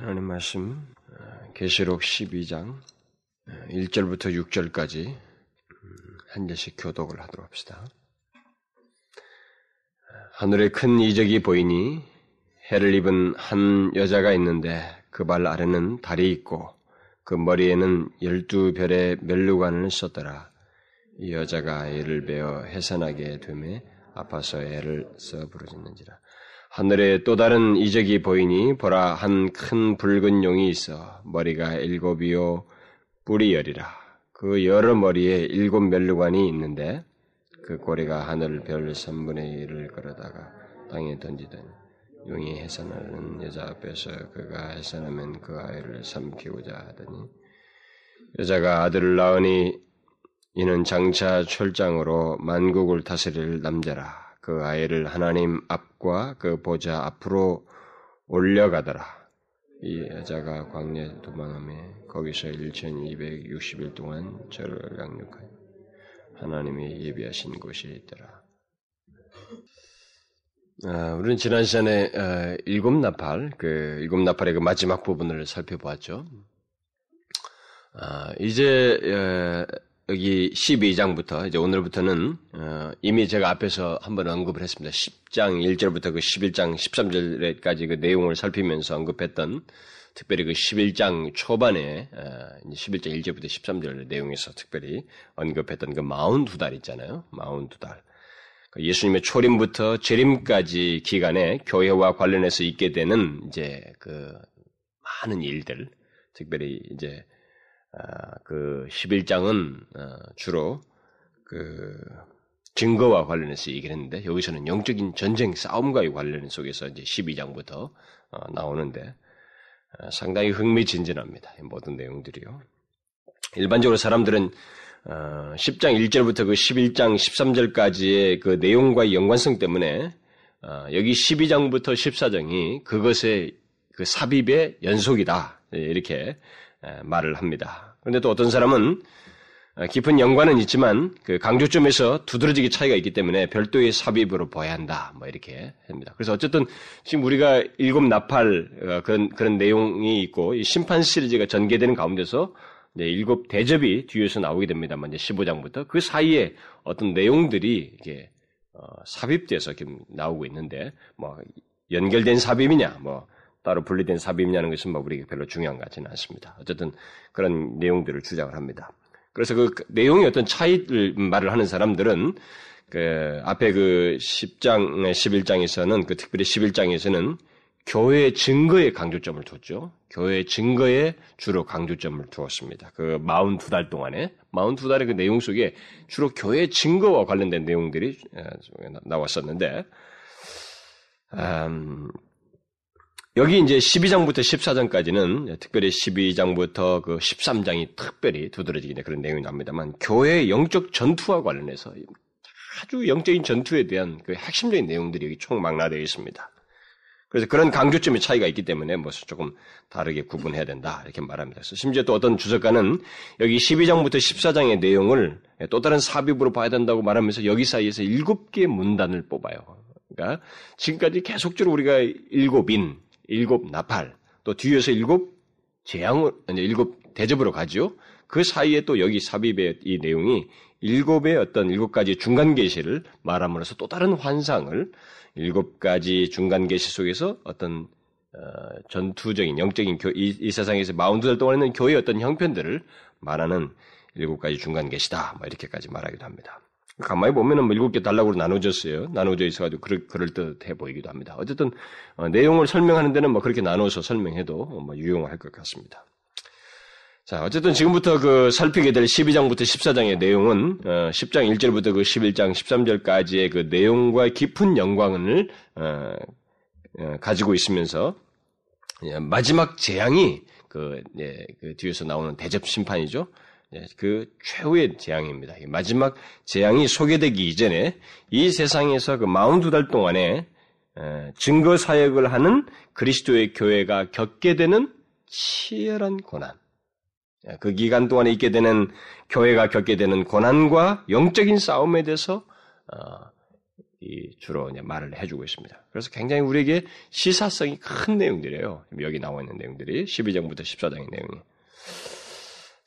하나님 말씀 어, 계시록 12장 1절부터 어, 6절까지 음, 한 절씩 교독을 하도록 합시다. 하늘에 큰 이적이 보이니 해를 입은 한 여자가 있는데 그 발 아래는 달이 있고 그 머리에는 열두 별의 멜루관을 썼더라. 이 여자가 애를 베어 해산하게 되매 아파서 애를 써 부르짖는지라. 하늘에 또 다른 이적이 보이니 보라 한 큰 붉은 용이 있어 머리가 일곱이요 뿔이 열이라. 그 여러 머리에 일곱 멸류관이 있는데 그 꼬리가 하늘 별 3분의 1을 걸어다가 땅에 던지더니 용이 해산하는 여자 앞에서 그가 해산하면 그 아이를 삼키고자 하더니 여자가 아들을 낳으니 이는 장차 철장으로 만국을 다스릴 남자라 그 아이를 하나님 앞과 그 보좌 앞으로 올려가더라. 이 여자가 광야 도망함에 거기서 1260일 동안 저를 양육하여 하나님이 예비하신 곳이 있더라. 아, 우리는 지난 시간에 어, 일곱 나팔, 그 일곱 나팔의 그 마지막 부분을 살펴보았죠. 아, 이제 어, 여기 12장부터 이제 오늘부터는 어, 이미 제가 앞에서 한번 언급을 했습니다. 10장 1절부터 그 11장 13절까지 그 내용을 살피면서 언급했던 특별히 그 11장 초반에 어, 11장 1절부터 13절 내용에서 특별히 언급했던 그 마흔 두달 있잖아요. 마흔 두 달. 그 예수님의 초림부터 재림까지 기간에 교회와 관련해서 있게 되는 이제 그 많은 일들, 특별히 이제 아, 그 11장은 어, 주로 그 증거와 관련해서 얘기를 했는데 여기서는 영적인 전쟁 싸움과의 관련 속에서 이제 12장부터 어, 나오는데 어, 상당히 흥미진진합니다. 모든 내용들이요. 일반적으로 사람들은 10장 1절부터 그 11장 13절까지의 그 내용과의 연관성 때문에 여기 12장부터 14장이 그것의 그 삽입의 연속이다 이렇게 말을 합니다. 그런데 또 어떤 사람은 깊은 연관은 있지만 그 강조점에서 두드러지게 차이가 있기 때문에 별도의 삽입으로 보아야 한다. 뭐 이렇게 합니다. 그래서 어쨌든 지금 우리가 일곱 나팔 어, 그런 그런 내용이 있고 심판 시리즈가 전개되는 가운데서 일곱 대접이 뒤에서 나오게 됩니다만 이제 15장부터 그 사이에 어떤 내용들이 이게 어, 삽입돼서 이렇게 나오고 있는데 뭐 연결된 삽입이냐 뭐 따로 분리된 삽입이냐는 것은 뭐 우리에게 별로 중요한 것 같지는 않습니다. 어쨌든 그런 내용들을 주장을 합니다. 그래서 그 내용의 어떤 차이를 말을 하는 사람들은 그 앞에 그 10장, 11장에서는 그 특별히 11장에서는 교회의 증거에 강조점을 뒀죠. 교회의 증거에 주로 강조점을 두었습니다. 그 42달 동안에 42달의 그 내용 속에 주로 교회의 증거와 관련된 내용들이 나왔었는데 음, 여기 이제 12장부터 14장까지는 특별히 12장부터 그 13장이 특별히 두드러지게 그런 내용이 나옵니다만 교회의 영적 전투와 관련해서 아주 영적인 전투에 대한 그 핵심적인 내용들이 여기 총망라되어 있습니다. 그래서 그런 강조점의 차이가 있기 때문에 뭐 조금 다르게 구분해야 된다 이렇게 말합니다. 그래서 심지어 또 어떤 주석가는 여기 12장부터 14장의 내용을 또 다른 삽입으로 봐야 된다고 말하면서 여기 사이에서 일곱 개의 문단을 뽑아요. 그러니까 지금까지 계속적으로 우리가 일곱인 일곱 나팔, 또 뒤에서 일곱 재앙을, 아니, 일곱 대접으로 가죠. 그 사이에 또 여기 삽입의 이 내용이 일곱의 어떤 일곱 가지 중간 계시를 말함으로써 또 다른 환상을 일곱 가지 중간 계시 속에서 어떤 어, 전투적인 영적인 교, 이, 이 세상에서 마운드 달 동안에는 교회의 어떤 형편들을 말하는 일곱 가지 중간 계시다. 뭐 이렇게까지 말하기도 합니다. 가만히 보면은 뭐 일곱 개 단락으로 나눠졌어요. 나눠져 있어가지고 그럴, 그럴 듯해 보이기도 합니다. 어쨌든 어, 내용을 설명하는 데는 뭐 그렇게 나눠서 설명해도 뭐 유용할 것 같습니다. 자, 어쨌든 지금부터 그 살피게 될 12장부터 14장의 내용은 어, 10장 1절부터 그 11장 13절까지의 그 내용과 깊은 영광을 어, 어, 가지고 있으면서 예, 마지막 재앙이 그, 예, 그 뒤에서 나오는 대접 심판이죠. 예, 그 최후의 재앙입니다. 마지막 재앙이 소개되기 이전에 이 세상에서 그 42달 동안에 증거 사역을 하는 그리스도의 교회가 겪게 되는 치열한 고난. 예, 그 기간 동안에 있게 되는 교회가 겪게 되는 고난과 영적인 싸움에 대해서 어, 주로 말을 해주고 있습니다. 그래서 굉장히 우리에게 시사성이 큰 내용들이에요. 여기 나와 있는 내용들이 12장부터 14장의 내용이.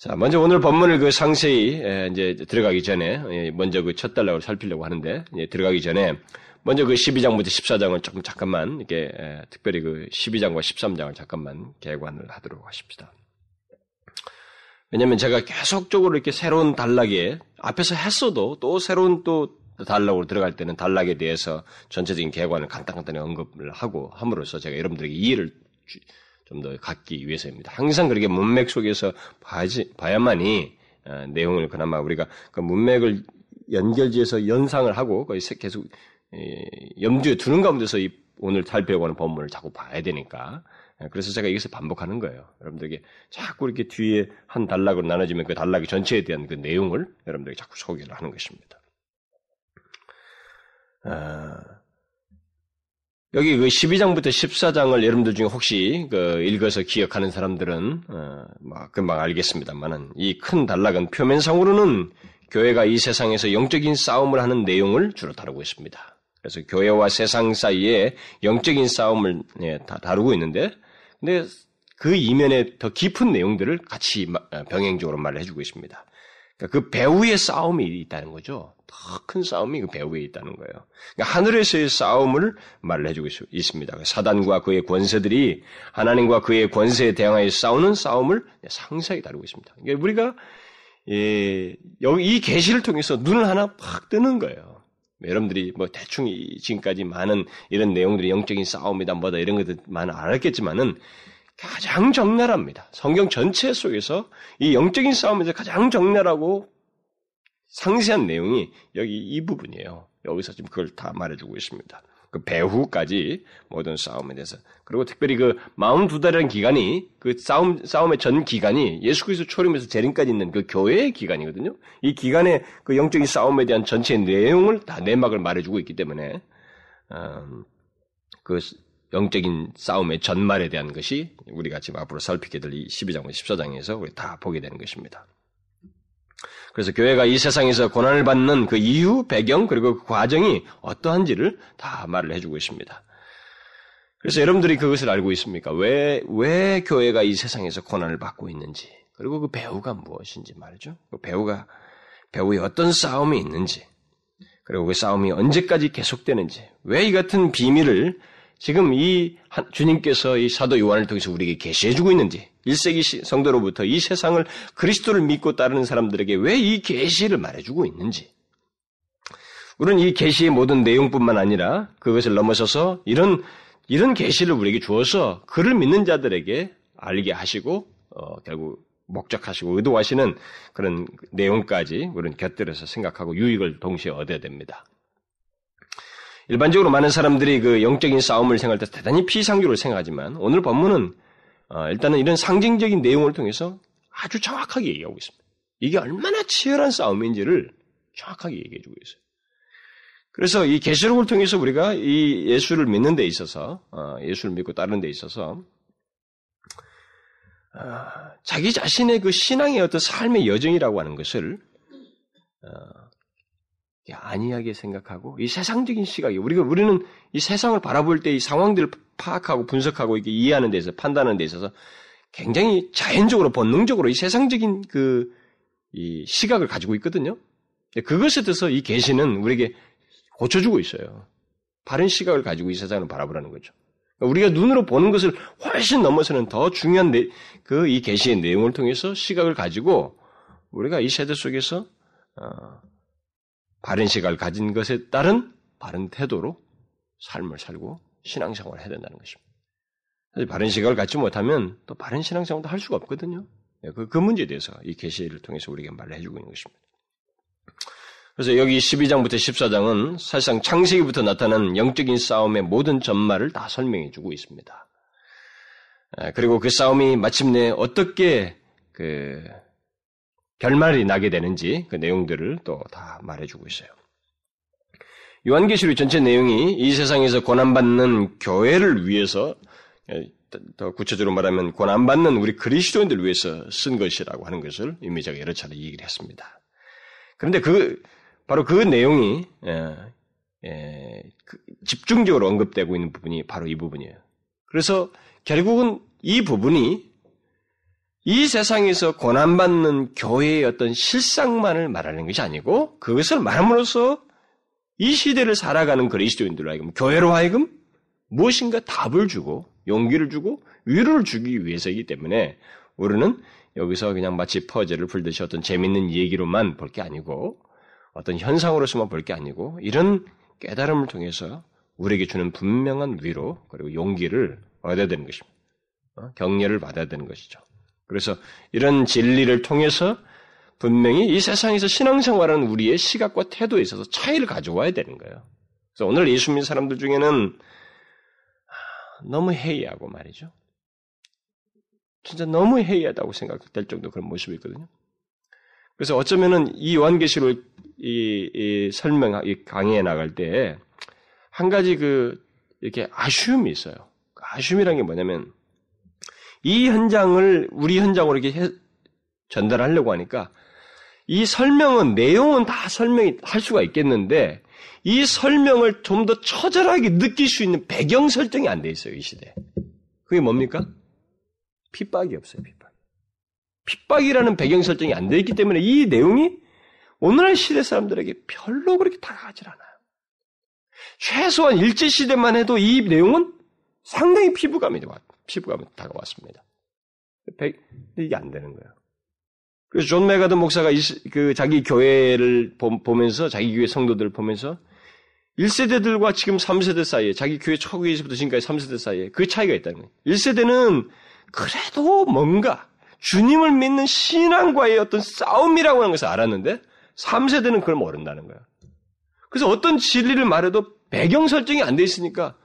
자, 먼저 오늘 본문을 그 상세히 이제 들어가기 전에 예, 먼저 그 첫 달락을 살피려고 하는데 들어가기 전에 먼저 그 12장부터 14장을 조금 잠깐만 이렇게 특별히 그 12장과 13장을 잠깐만 개관을 하도록 하십시다. 왜냐하면 제가 계속적으로 이렇게 새로운 단락에 앞에서 했어도 또 새로운 또 단락으로 들어갈 때는 단락에 대해서 전체적인 개관을 간단간단히 언급을 하고 함으로써 제가 여러분들에게 이해를 좀 더 갖기 위해서입니다. 항상 그렇게 문맥 속에서 봐야지, 봐야만이 어, 내용을 그나마 우리가 그 문맥을 연결지어서 연상을 하고 거의 계속 예, 염두에 두는 가운데서 이 오늘 살펴보는 본문을 자꾸 봐야 되니까 예, 그래서 제가 이것을 반복하는 거예요. 여러분들에게 자꾸 이렇게 뒤에 한 단락으로 나눠지면 그 단락의 전체에 대한 그 내용을 여러분들에게 자꾸 소개를 하는 것입니다. 아, 여기 그 12장부터 14장을 여러분들 중에 혹시 그 읽어서 기억하는 사람들은 어, 뭐 금방 알겠습니다만은 이 큰 단락은 표면상으로는 교회가 이 세상에서 영적인 싸움을 하는 내용을 주로 다루고 있습니다. 그래서 교회와 세상 사이에 영적인 싸움을 예, 다 다루고 있는데, 근데 그 이면에 더 깊은 내용들을 같이 어, 병행적으로 말해주고 있습니다. 그러니까 그 배후의 싸움이 있다는 거죠. 더 큰 싸움이 그 배후에 있다는 거예요. 그러니까 하늘에서의 싸움을 말을 해주고 있습니다. 그 사단과 그의 권세들이 하나님과 그의 권세에 대항하여 싸우는 싸움을 상세하게 다루고 있습니다. 그러니까 우리가 예, 여기 이 계시를 통해서 눈을 하나 팍 뜨는 거예요. 여러분들이 뭐 대충 지금까지 많은 이런 내용들이 영적인 싸움이다 뭐다 이런 것들 많이 알았겠지만은 가장 적나라합니다. 성경 전체 속에서 이 영적인 싸움에서 가장 적나라하고 상세한 내용이 여기 이 부분이에요. 여기서 지금 그걸 다 말해주고 있습니다. 그 배후까지 모든 싸움에 대해서 그리고 특별히 그 마흔 두 달이라는 기간이 그 싸움 싸움의 전 기간이 예수 그리스도 초림에서 재림까지 있는 그 교회의 기간이거든요. 이 기간의 그 영적인 싸움에 대한 전체 내용을 다 내막을 말해주고 있기 때문에 음, 그 영적인 싸움의 전말에 대한 것이 우리가 지금 앞으로 살피게 될 이 12장과 14장에서 우리 다 보게 되는 것입니다. 그래서 교회가 이 세상에서 고난을 받는 그 이유, 배경, 그리고 그 과정이 어떠한지를 다 말을 해주고 있습니다. 그래서 여러분들이 그것을 알고 있습니까? 왜, 왜 교회가 이 세상에서 고난을 받고 있는지, 그리고 그 배우가 무엇인지 말이죠. 그 배우가, 배우의 어떤 싸움이 있는지, 그리고 그 싸움이 언제까지 계속되는지, 왜 이 같은 비밀을 지금 이 주님께서 이 사도 요한을 통해서 우리에게 계시해 주고 있는지 1세기 성도로부터 이 세상을 그리스도를 믿고 따르는 사람들에게 왜 이 계시를 말해 주고 있는지 우리는 이 계시의 모든 내용뿐만 아니라 그것을 넘어서서 이런 이런 계시를 우리에게 주어서 그를 믿는 자들에게 알게 하시고 어, 결국 목적하시고 의도하시는 그런 내용까지 우리는 곁들여서 생각하고 유익을 동시에 얻어야 됩니다. 일반적으로 많은 사람들이 그 영적인 싸움을 생각할 때 대단히 피상적으로 생각하지만 오늘 본문은 어, 일단은 이런 상징적인 내용을 통해서 아주 정확하게 얘기하고 있습니다. 이게 얼마나 치열한 싸움인지를 정확하게 얘기해 주고 있어요. 그래서 이 계시록을 통해서 우리가 이 예수를 믿는 데 있어서 어, 예수를 믿고 따르는 데 있어서 어, 자기 자신의 그 신앙의 어떤 삶의 여정이라고 하는 것을 안이하게 생각하고 이 세상적인 시각이 우리가 우리는 이 세상을 바라볼 때 이 상황들을 파악하고 분석하고 이게 이해하는 데 있어서 판단하는 데 있어서 굉장히 자연적으로 본능적으로 이 세상적인 그 이 시각을 가지고 있거든요. 그것에 대해서 이 계시는 우리에게 고쳐주고 있어요. 바른 시각을 가지고 이 세상을 바라보라는 거죠. 우리가 눈으로 보는 것을 훨씬 넘어서는 더 중요한 그 이 계시의 내용을 통해서 시각을 가지고 우리가 이 세대 속에서 어, 바른 시각을 가진 것에 따른 바른 태도로 삶을 살고 신앙생활을 해야 된다는 것입니다. 바른 시각을 갖지 못하면 또 바른 신앙생활도 할 수가 없거든요. 예, 그, 그 문제에 대해서 이 계시를 통해서 우리에게 말을 해주고 있는 것입니다. 그래서 여기 12장부터 14장은 사실상 창세기부터 나타난 영적인 싸움의 모든 전말을 다 설명해 주고 있습니다. 예, 그리고 그 싸움이 마침내 어떻게 그 결말이 나게 되는지 그 내용들을 또 다 말해주고 있어요. 요한계시록 전체 내용이 이 세상에서 고난받는 교회를 위해서 더 구체적으로 말하면 고난받는 우리 그리스도인들 위해서 쓴 것이라고 하는 것을 이미 제가 여러 차례 얘기를 했습니다. 그런데 그 바로 그 내용이 예, 예, 그 집중적으로 언급되고 있는 부분이 바로 이 부분이에요. 그래서 결국은 이 부분이 이 세상에서 고난받는 교회의 어떤 실상만을 말하는 것이 아니고 그것을 말함으로써 이 시대를 살아가는 그리스도인들로 하여금 교회로 하여금 무엇인가 답을 주고 용기를 주고 위로를 주기 위해서이기 때문에 우리는 여기서 그냥 마치 퍼즐을 풀듯이 어떤 재밌는 얘기로만 볼 게 아니고 어떤 현상으로서만 볼 게 아니고 이런 깨달음을 통해서 우리에게 주는 분명한 위로 그리고 용기를 얻어야 되는 것입니다. 어? 격려를 받아야 되는 것이죠. 그래서 이런 진리를 통해서 분명히 이 세상에서 신앙생활하는 우리의 시각과 태도에 있어서 차이를 가져와야 되는 거예요. 그래서 오늘 예수 믿는 사람들 중에는 너무 해이하고 말이죠. 진짜 너무 해이하다고 생각될 정도 그런 모습이 있거든요. 그래서 어쩌면은 이 요한계시록 이, 이 설명, 이 강의에 나갈 때 한 가지 그 이렇게 아쉬움이 있어요. 그 아쉬움이란 게 뭐냐면 이 현장을 우리 현장으로 이렇게 해, 전달하려고 하니까 이 설명은 내용은 다 설명이 할 수가 있겠는데 이 설명을 좀 더 처절하게 느낄 수 있는 배경 설정이 안 돼 있어요 이 시대. 그게 뭡니까? 핍박이 없어요 핍박. 핍박이라는 배경 설정이 안 돼 있기 때문에 이 내용이 오늘날 시대 사람들에게 별로 그렇게 다가가질 않아요. 최소한 일제 시대만 해도 이 내용은 상당히 피부감이 피부감이 다가왔습니다. 이게 안 되는 거예요. 그래서 존 메가드 목사가 그 자기 교회를 보면서 자기 교회 성도들을 보면서 1세대들과 지금 3세대 사이에 자기 교회 초기에서부터 지금까지 3세대 사이에 그 차이가 있다는 거예요. 1세대는 그래도 뭔가 주님을 믿는 신앙과의 어떤 싸움이라고 하는 것을 알았는데 3세대는 그걸 모른다는 거예요. 그래서 어떤 진리를 말해도 배경 설정이 안 돼 있으니까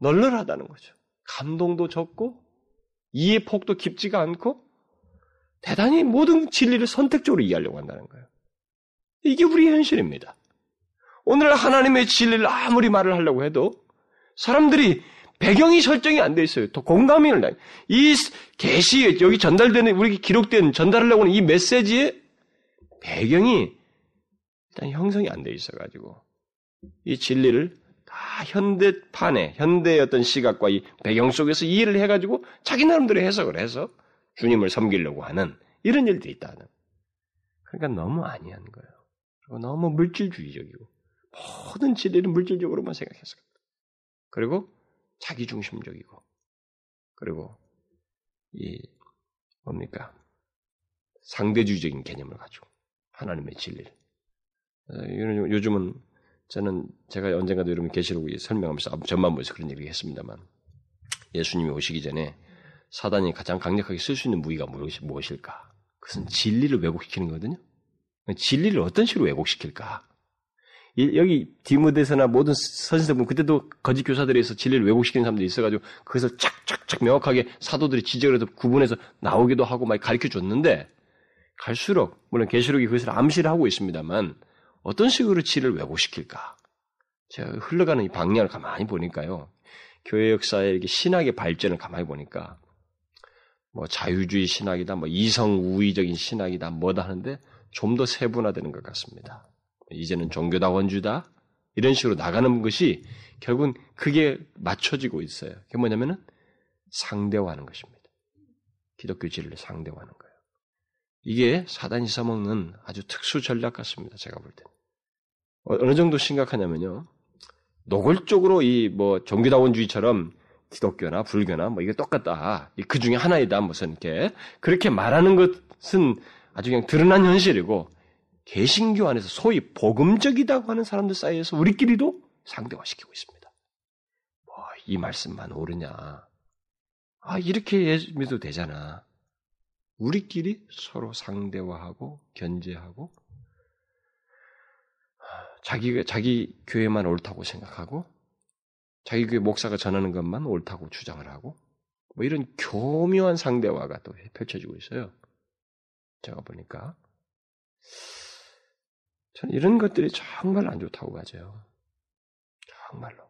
널널하다는 거죠. 감동도 적고 이해 폭도 깊지가 않고 대단히 모든 진리를 선택적으로 이해하려고 한다는 거예요. 이게 우리의 현실입니다. 오늘 하나님의 진리를 아무리 말을 하려고 해도 사람들이 배경이 설정이 안 돼 있어요. 또 공감이 이 계시에 여기 전달되는 우리 기록된 전달하려고 하는 이 메시지의 배경이 일단 형성이 안 돼 있어 가지고 이 진리를 다 현대판에 현대의 어떤 시각과 이 배경 속에서 이해를 해 가지고 자기 나름대로 해석을 해서 주님을 섬기려고 하는 이런 일들이 있다는. 그러니까 너무 아니한 거예요. 그리고 너무 물질주의적이고 모든 진리를 물질적으로만 생각해서 그리고 자기 중심적이고 그리고 이 뭡니까 상대주의적인 개념을 가지고 하나님의 진리를 어, 요즘은 저는 제가 언젠가도 여러분 계시록 설명하면서 전반부에서 그런 얘기를 했습니다만 예수님이 오시기 전에 사단이 가장 강력하게 쓸 수 있는 무기가 무엇일까? 그것은 진리를 왜곡시키는 거거든요. 진리를 어떤 식으로 왜곡시킬까? 여기 디모데서나 모든 선생님분 그때도 거짓 교사들에서 진리를 왜곡시키는 사람들이 있어가지고 그것을 착착착 명확하게 사도들이 지적을 해서 구분해서 나오기도 하고 막 가르쳐 줬는데 갈수록 물론 계시록이 그것을 암시를 하고 있습니다만 어떤 식으로 진리를 왜곡시킬까? 제가 흘러가는 이 방향을 가만히 보니까요. 교회 역사의 이렇게 신학의 발전을 가만히 보니까 뭐 자유주의 신학이다, 뭐 이성 우위적인 신학이다, 뭐다 하는데 좀 더 세분화되는 것 같습니다. 이제는 종교다원주다 이런 식으로 나가는 것이 결국은 그게 맞춰지고 있어요. 그게 뭐냐면은 상대화하는 것입니다. 기독교 진리를 상대화하는 거예요. 이게 사단이 써먹는 아주 특수 전략 같습니다. 제가 볼 때는. 어, 어느 정도 심각하냐면요. 노골적으로 이 뭐 종교다원주의처럼 기독교나 불교나 뭐 이게 똑같다. 그 중에 하나이다. 무슨 이렇게 그렇게 말하는 것은 아주 그냥 드러난 현실이고 개신교 안에서 소위 복음적이다고 하는 사람들 사이에서 우리끼리도 상대화시키고 있습니다. 뭐 이 말씀만 옳으냐? 아 이렇게 믿어도 되잖아. 우리끼리 서로 상대화하고 견제하고 자기가 자기 교회만 옳다고 생각하고 자기 교회 목사가 전하는 것만 옳다고 주장을 하고 뭐 이런 교묘한 상대화가 또 펼쳐지고 있어요. 제가 보니까 저는 이런 것들이 정말 안 좋다고 가져요. 정말로.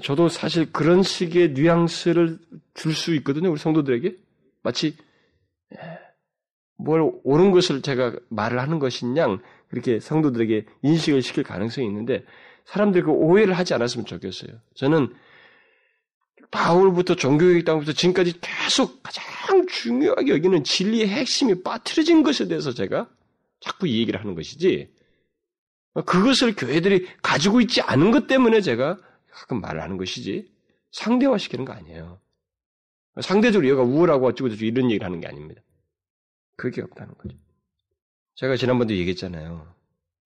저도 사실 그런 식의 뉘앙스를 줄 수 있거든요. 우리 성도들에게. 마치 뭘 옳은 것을 제가 말을 하는 양 그렇게 성도들에게 인식을 시킬 가능성이 있는데 사람들 그 오해를 하지 않았으면 좋겠어요. 저는 바울부터 종교개혁 당부터 지금까지 계속 가장 중요하게 여기는 진리의 핵심이 빠트려진 것에 대해서 제가 자꾸 이 얘기를 하는 것이지 그것을 교회들이 가지고 있지 않은 것 때문에 제가 가끔 말을 하는 것이지 상대화시키는 거 아니에요. 상대적으로 얘가 우월하고 어쩌고저쩌고 이런 얘기를 하는 게 아닙니다. 그게 없다는 거죠. 제가 지난번도 얘기했잖아요.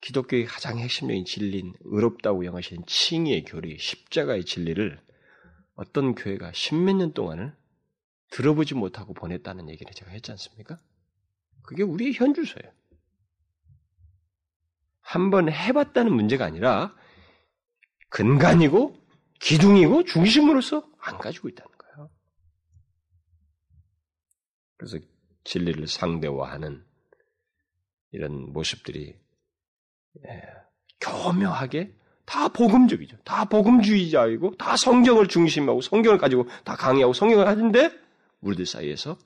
기독교의 가장 핵심적인 진리인 의롭다고 영하시는 칭의의 교리, 십자가의 진리를 어떤 교회가 십몇 년 동안을 들어보지 못하고 보냈다는 얘기를 제가 했지 않습니까? 그게 우리의 현주소예요. 한번 해봤다는 문제가 아니라 근간이고 기둥이고 중심으로서 안 가지고 있다는 거예요. 그래서 진리를 상대화하는 이런 모습들이 예, 교묘하게 다 복음적이죠. 다 복음주의자이고 다 성경을 중심하고 성경을 가지고 다 강의하고 성경을 하는데 우리들 사이에서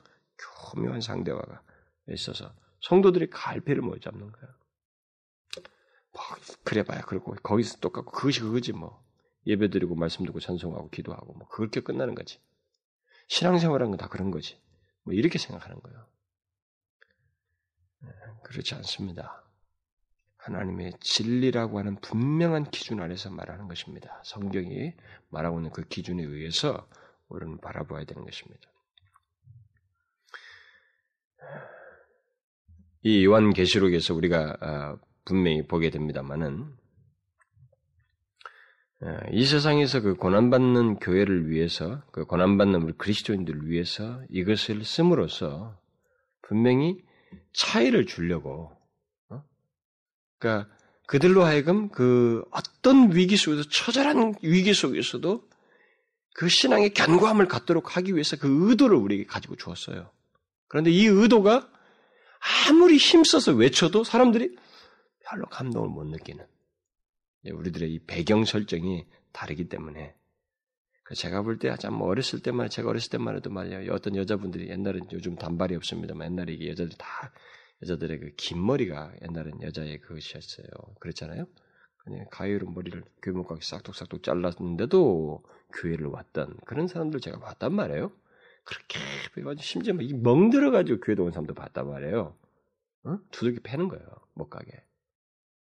교묘한 상대화가 있어서 성도들이 갈패를 못 잡는 거예요. 뭐, 그래봐야 그리고 거기서 똑같고 그것이 그거지 뭐 예배드리고 말씀 듣고 찬송하고 기도하고 뭐 그렇게 끝나는 거지. 신앙생활한 건다 그런 거지. 뭐 이렇게 생각하는 거예요. 네, 그렇지 않습니다. 하나님의 진리라고 하는 분명한 기준 아래서 말하는 것입니다. 성경이 말하고 있는 그 기준에 의해서 우리는 바라보아야 되는 것입니다. 이 요한계시록에서 우리가 아, 분명히 보게 됩니다만은 아, 이 세상에서 그 고난받는 교회를 위해서, 그 고난받는 우리 그리스도인들을 위해서 이것을 씀으로써 분명히 차이를 주려고 그러니까 그들로 하여금 그 어떤 위기 속에서 처절한 위기 속에서도 그 신앙의 견고함을 갖도록 하기 위해서 그 의도를 우리에게 가지고 주었어요. 그런데 이 의도가 아무리 힘써서 외쳐도 사람들이 별로 감동을 못 느끼는 우리들의 이 배경 설정이 다르기 때문에 제가 볼 때 참 어렸을 때만 제가 어렸을 때만 해도 말이야 어떤 여자분들이 옛날엔 요즘 단발이 없습니다만 옛날에 이게 여자들이 다 여자들의 그 긴 머리가 옛날엔 여자의 그것이었어요. 그랬잖아요. 그냥 가위로 머리를 교목하게 싹둑싹둑 잘랐는데도 교회를 왔던 그런 사람들 제가 봤단 말이에요. 그렇게 심지어 멍 들어 가지고 교회도 온 사람도 봤단 말이에요. 어? 두들기 패는 거예요. 못 가게.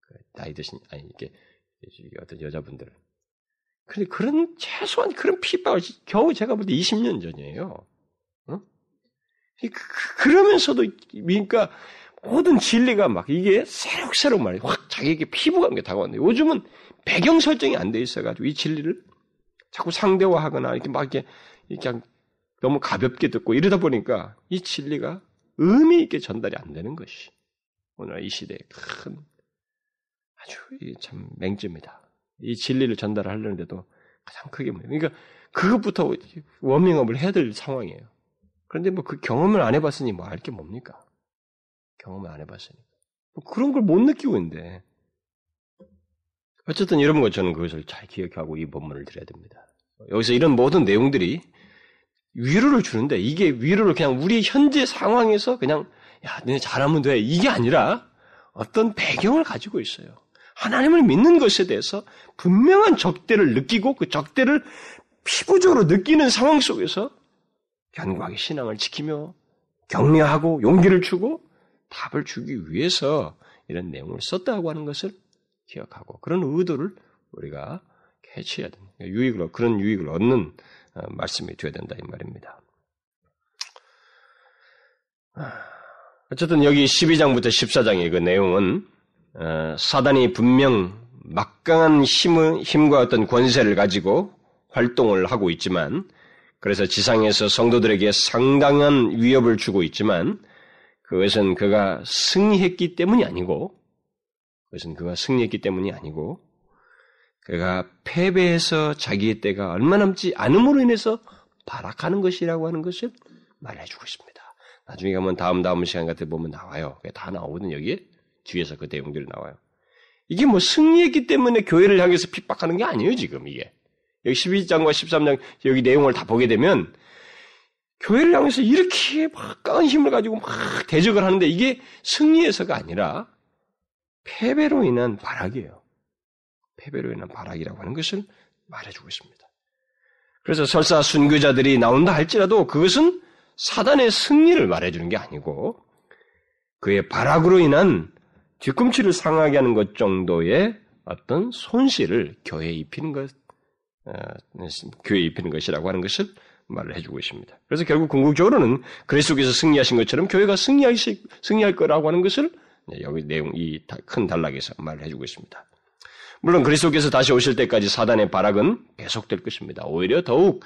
그 나이 드신 아니 이게 어떤 여자분들. 근데 그런 최소한 그런 핍박을 겨우 제가 볼 때 20년 전이에요. 어? 그, 그러면서도 그러니까 모든 진리가 막 이게 새록새록 말이 확 자기에게 피부감 게 다가왔는데 요즘은 배경 설정이 안 돼 있어가지고 이 진리를 자꾸 상대화하거나 이렇게 막 이렇게, 그냥 너무 가볍게 듣고 이러다 보니까 이 진리가 의미 있게 전달이 안 되는 것이 오늘 이 시대의 큰 아주 참 맹점이다. 이 진리를 전달하려는데도 가장 크게 문제. 그러니까 그것부터 워밍업을 해야 될 상황이에요. 그런데 뭐 그 경험을 안 해봤으니 뭐 알 게 뭡니까? 경험을 안 해봤으니까. 뭐 그런 걸 못 느끼고 있는데. 어쨌든 여러분 과 저는 그것을 잘 기억하고 이 본문을 드려야 됩니다. 여기서 이런 모든 내용들이 위로를 주는데 이게 위로를 그냥 우리 현재 상황에서 그냥 야, 너네 잘하면 돼. 이게 아니라 어떤 배경을 가지고 있어요. 하나님을 믿는 것에 대해서 분명한 적대를 느끼고 그 적대를 피부적으로 느끼는 상황 속에서 견고하게 신앙을 지키며 격려하고 용기를 주고 답을 주기 위해서 이런 내용을 썼다고 하는 것을 기억하고 그런 의도를 우리가 캐치해야 됩니다. 유익을 그런 유익을 얻는 어, 말씀이 되어야 된다 이 말입니다. 어쨌든 여기 12장부터 14장의 그 내용은 어, 사단이 분명 막강한 힘 힘과 어떤 권세를 가지고 활동을 하고 있지만 그래서 지상에서 성도들에게 상당한 위협을 주고 있지만 그것은 그가 승리했기 때문이 아니고 그것은 그가 승리했기 때문이 아니고 그가 패배해서 자기의 때가 얼마 남지 않음으로 인해서 발악하는 것이라고 하는 것을 말해주고 있습니다. 나중에 가면 다음 다음 시간 같은 보면 나와요. 다 나오거든 여기에 뒤에서 그 내용들이 나와요. 이게 뭐 승리했기 때문에 교회를 향해서 핍박하는 게 아니에요 지금 이게. 여기 12장과 13장 여기 내용을 다 보게 되면 교회를 향해서 이렇게 막 강한 힘을 가지고 막 대적을 하는데 이게 승리해서가 아니라 패배로 인한 발악이에요. 패배로 인한 발악이라고 하는 것을 말해주고 있습니다. 그래서 설사 순교자들이 나온다 할지라도 그것은 사단의 승리를 말해주는 게 아니고 그의 발악으로 인한 뒤꿈치를 상하게 하는 것 정도의 어떤 손실을 교회에 입히는 것, 어, 교회에 입히는 것이라고 하는 것을 말을 해주고 있습니다. 그래서 결국 궁극적으로는 그리스도께서 승리하신 것처럼 교회가 승리할, 승리할 거라고 하는 것을 여기 내용, 이 큰 단락에서 말을 해주고 있습니다. 물론 그리스도께서 다시 오실 때까지 사단의 발악은 계속될 것입니다. 오히려 더욱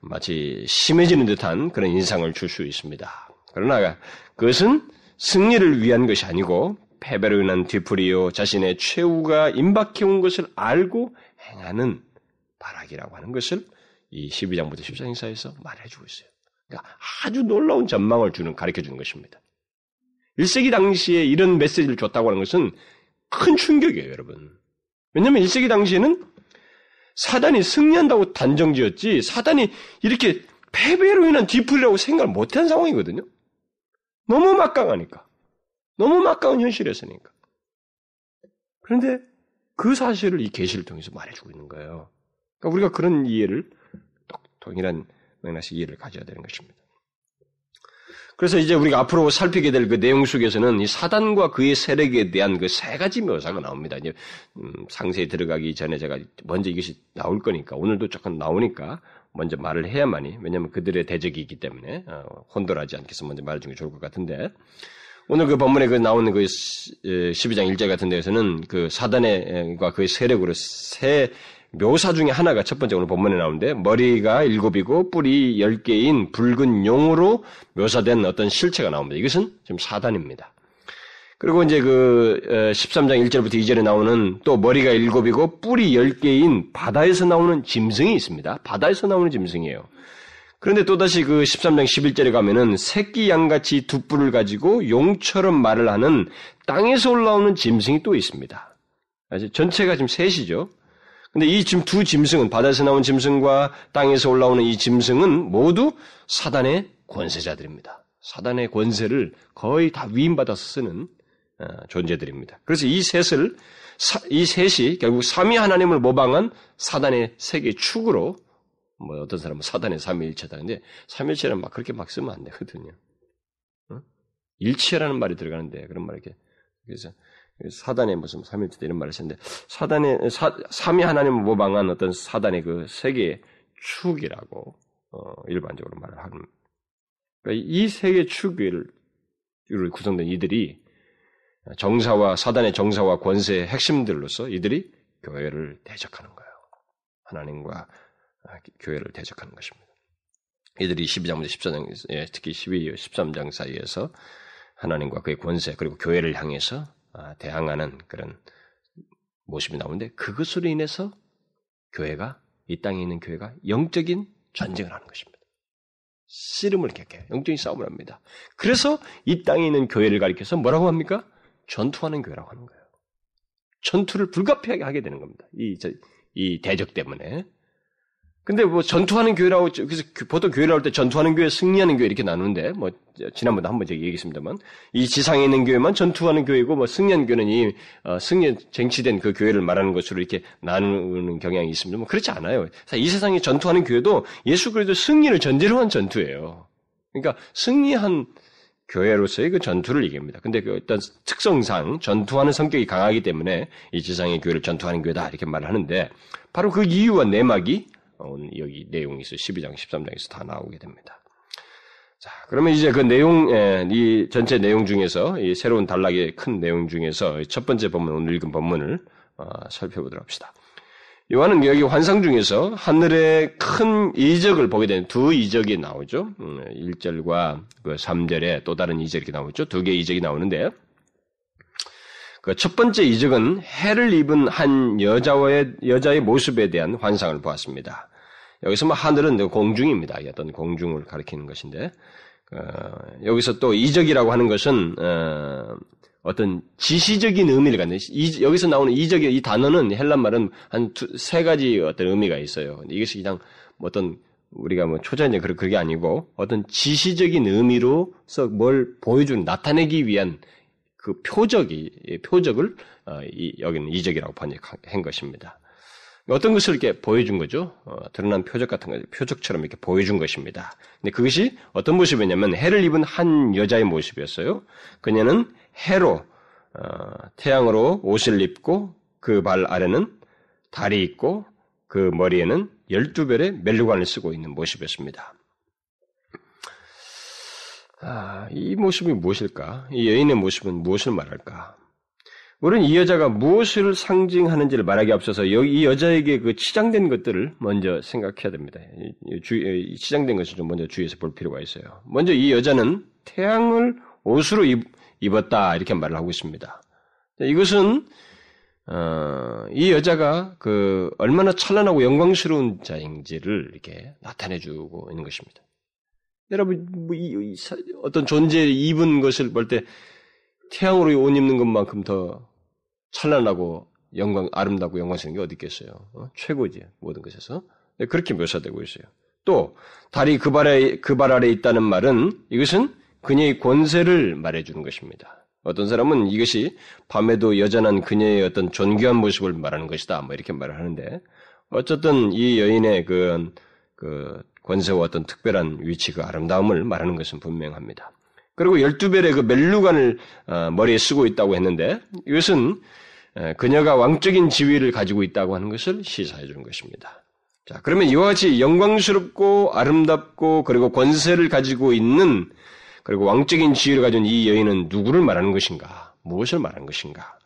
마치 심해지는 듯한 그런 인상을 줄 수 있습니다. 그러나 그것은 승리를 위한 것이 아니고 패배로 인한 뒤풀이요 자신의 최후가 임박해온 것을 알고 행하는 발악이라고 하는 것을 이 12장부터 14장 사이에서 말해주고 있어요. 그러니까 아주 놀라운 전망을 주는 가르쳐 주는 것입니다. 1세기 당시에 이런 메시지를 줬다고 하는 것은 큰 충격이에요, 여러분. 왜냐하면 1세기 당시에는 사단이 승리한다고 단정지었지 사단이 이렇게 패배로 인한 뒤풀이라고 생각을 못한 상황이거든요. 너무 막강하니까. 너무 막강한 현실이었으니까. 그런데 그 사실을 이 계시를 통해서 말해주고 있는 거예요. 그러니까 우리가 그런 이해를 동일한 맥락의 이해를 가져야 되는 것입니다. 그래서 이제 우리가 앞으로 살피게 될 그 내용 속에서는 이 사단과 그의 세력에 대한 그 세 가지 묘사가 나옵니다. 이제 음, 상세히 들어가기 전에 제가 먼저 이것이 나올 거니까 오늘도 조금 나오니까 먼저 말을 해야만이 왜냐하면 그들의 대적이 있기 때문에 어, 혼돌하지 않겠어 먼저 말해주는 게 좋을 것 같은데 오늘 그 본문에 그 나오는 그 12장 1절 같은 데에서는 그 사단과 그의 세력으로 세 묘사 중에 하나가 첫 번째 오늘 본문에 나오는데 머리가 일곱이고 뿔이 열 개인 붉은 용으로 묘사된 어떤 실체가 나옵니다. 이것은 지금 사단입니다. 그리고 이제 그 13장 1절부터 2절에 나오는 또 머리가 일곱이고 뿔이 열 개인 바다에서 나오는 짐승이 있습니다. 바다에서 나오는 짐승이에요. 그런데 또다시 그 13장 11절에 가면은 새끼 양같이 두 뿔을 가지고 용처럼 말을 하는 땅에서 올라오는 짐승이 또 있습니다. 전체가 지금 셋이죠. 근데 이 지금 두 짐승은 바다에서 나온 짐승과 땅에서 올라오는 이 짐승은 모두 사단의 권세자들입니다. 사단의 권세를 거의 다 위임받아서 쓰는 어, 존재들입니다. 그래서 이 셋을 이 셋이 결국 삼위 하나님을 모방한 사단의 세계 축으로 뭐 어떤 사람은 사단의 삼위일체다. 근데 삼위일체는 막 그렇게 막 쓰면 안 되거든요. 어? 일체라는 말이 들어가는데 그런 말 이렇게 그래서 사단의 무슨 삼일체 이런 말을 했는데 사단의 사, 삼위 하나님을 모방한 어떤 사단의 그 세계의 축이라고 어, 일반적으로 말을 하는 그러니까 이 세계 축을 구성된 이들이 정사와 사단의 정사와 권세의 핵심들로서 이들이 교회를 대적하는 거예요. 하나님과 교회를 대적하는 것입니다. 이들이 12장부터 14장, 예, 특히 12, 13장 사이에서 하나님과 그의 권세 그리고 교회를 향해서 아, 대항하는 그런 모습이 나오는데 그것으로 인해서 교회가 이 땅에 있는 교회가 영적인 전쟁을 하는 것입니다. 씨름을 객해 영적인 싸움을 합니다. 그래서 이 땅에 있는 교회를 가리켜서 뭐라고 합니까? 전투하는 교회라고 하는 거예요. 전투를 불가피하게 하게 되는 겁니다. 이, 이 대적 때문에. 근데 뭐 전투하는 교회라고 그래서 그 보통 교회를 할 때 전투하는 교회, 승리하는 교회 이렇게 나누는데 뭐 지난번에 한번 얘기했습니다만 이 지상에 있는 교회만 전투하는 교회고 뭐 승리한 교회는 이 어, 승리 쟁취된 그 교회를 말하는 것으로 이렇게 나누는 경향이 있습니다. 뭐 그렇지 않아요. 이 세상에 전투하는 교회도 예수 그리스도 승리를 전제로 한 전투예요. 그러니까 승리한 교회로서의 그 전투를 얘기합니다. 근데 그 어떤 특성상 전투하는 성격이 강하기 때문에 이 지상의 교회를 전투하는 교회다 이렇게 말을 하는데 바로 그 이유와 내막이 오늘 여기 내용에서 12장, 13장에서 다 나오게 됩니다. 자, 그러면 이제 그 내용, 이 전체 내용 중에서 이 새로운 단락의 큰 내용 중에서 첫 번째 본문, 오늘 읽은 본문을 어, 살펴보도록 합시다. 요한은 여기 환상 중에서 하늘의 큰 이적을 보게 되는 두 이적이 나오죠. 1절과 음, 그 3절에 또 다른 이적이 나오죠. 두 개의 이적이 나오는데 그 첫 번째 이적은 해를 입은 한 여자의 여자의 모습에 대한 환상을 보았습니다. 여기서 뭐 하늘은 공중입니다. 어떤 공중을 가리키는 것인데 어, 여기서 또 이적이라고 하는 것은 어, 떤 지시적인 의미를 갖는 이, 여기서 나오는 이적의 이 단어는 헬란 말은 한 세 가지 어떤 의미가 있어요. 이것이 그냥 뭐 어떤 우리가 뭐 초자인데 그게 아니고 어떤 지시적인 의미로서 뭘 보여주는 나타내기 위한 그 표적이 표적을 어, 이, 여기는 이적이라고 번역한 것입니다. 어떤 것을 이렇게 보여준 거죠? 어, 드러난 표적 같은 거, 표적처럼 이렇게 보여준 것입니다. 근데 그것이 어떤 모습이냐면 해를 입은 한 여자의 모습이었어요. 그녀는 해로 어, 태양으로 옷을 입고 그 발 아래는 달이 있고 그 머리에는 열두 별의 멜루관을 쓰고 있는 모습이었습니다. 아, 이 모습이 무엇일까? 이 여인의 모습은 무엇을 말할까? 우리는 이 여자가 무엇을 상징하는지를 말하기 앞서서 이 여자에게 그 치장된 것들을 먼저 생각해야 됩니다. 주, 치장된 것을 좀 먼저 주의해서 볼 필요가 있어요. 먼저 이 여자는 태양을 옷으로 입, 입었다 이렇게 말을 하고 있습니다. 이것은 어, 이 여자가 그 얼마나 찬란하고 영광스러운 자인지를 이렇게 나타내주고 있는 것입니다. 여러분 뭐 이, 이, 어떤 존재 입은 것을 볼 때 태양으로 옷 입는 것만큼 더 찬란하고 영광 아름답고 영광스러운 게 어디 있겠어요? 어? 최고지 모든 것에서 네, 그렇게 묘사되고 있어요. 또 달이 그 발에 그발 아래 있다는 말은 이것은 그녀의 권세를 말해주는 것입니다. 어떤 사람은 이것이 밤에도 여전한 그녀의 어떤 존귀한 모습을 말하는 것이다. 뭐 이렇게 말을 하는데 어쨌든 이 여인의 그, 그 권세와 어떤 특별한 위치, 그 아름다움을 말하는 것은 분명합니다. 그리고 열두 별의 그 멜루관을 어, 머리에 쓰고 있다고 했는데 이것은 그녀가 왕적인 지위를 가지고 있다고 하는 것을 시사해 주는 것입니다. 자, 그러면 이와 같이 영광스럽고 아름답고 그리고 권세를 가지고 있는 그리고 왕적인 지위를 가진 이 여인은 누구를 말하는 것인가? 무엇을 말하는 것인가?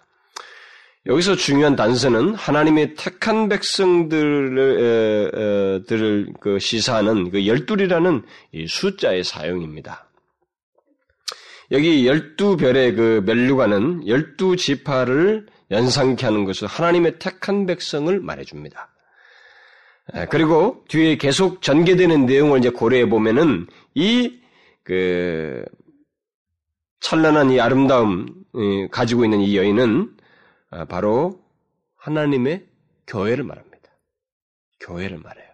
여기서 중요한 단서는 하나님의 택한 백성들을 들을 그 시사하는 그 열둘이라는 숫자의 사용입니다. 여기 열두 별의 그 멜루가는 열두 지파를 연상케 하는 것을 하나님의 택한 백성을 말해줍니다. 그리고 뒤에 계속 전개되는 내용을 이제 고려해 보면은 이 그 찬란한 이 아름다움 가지고 있는 이 여인은 아, 바로 하나님의 교회를 말합니다. 교회를 말해요.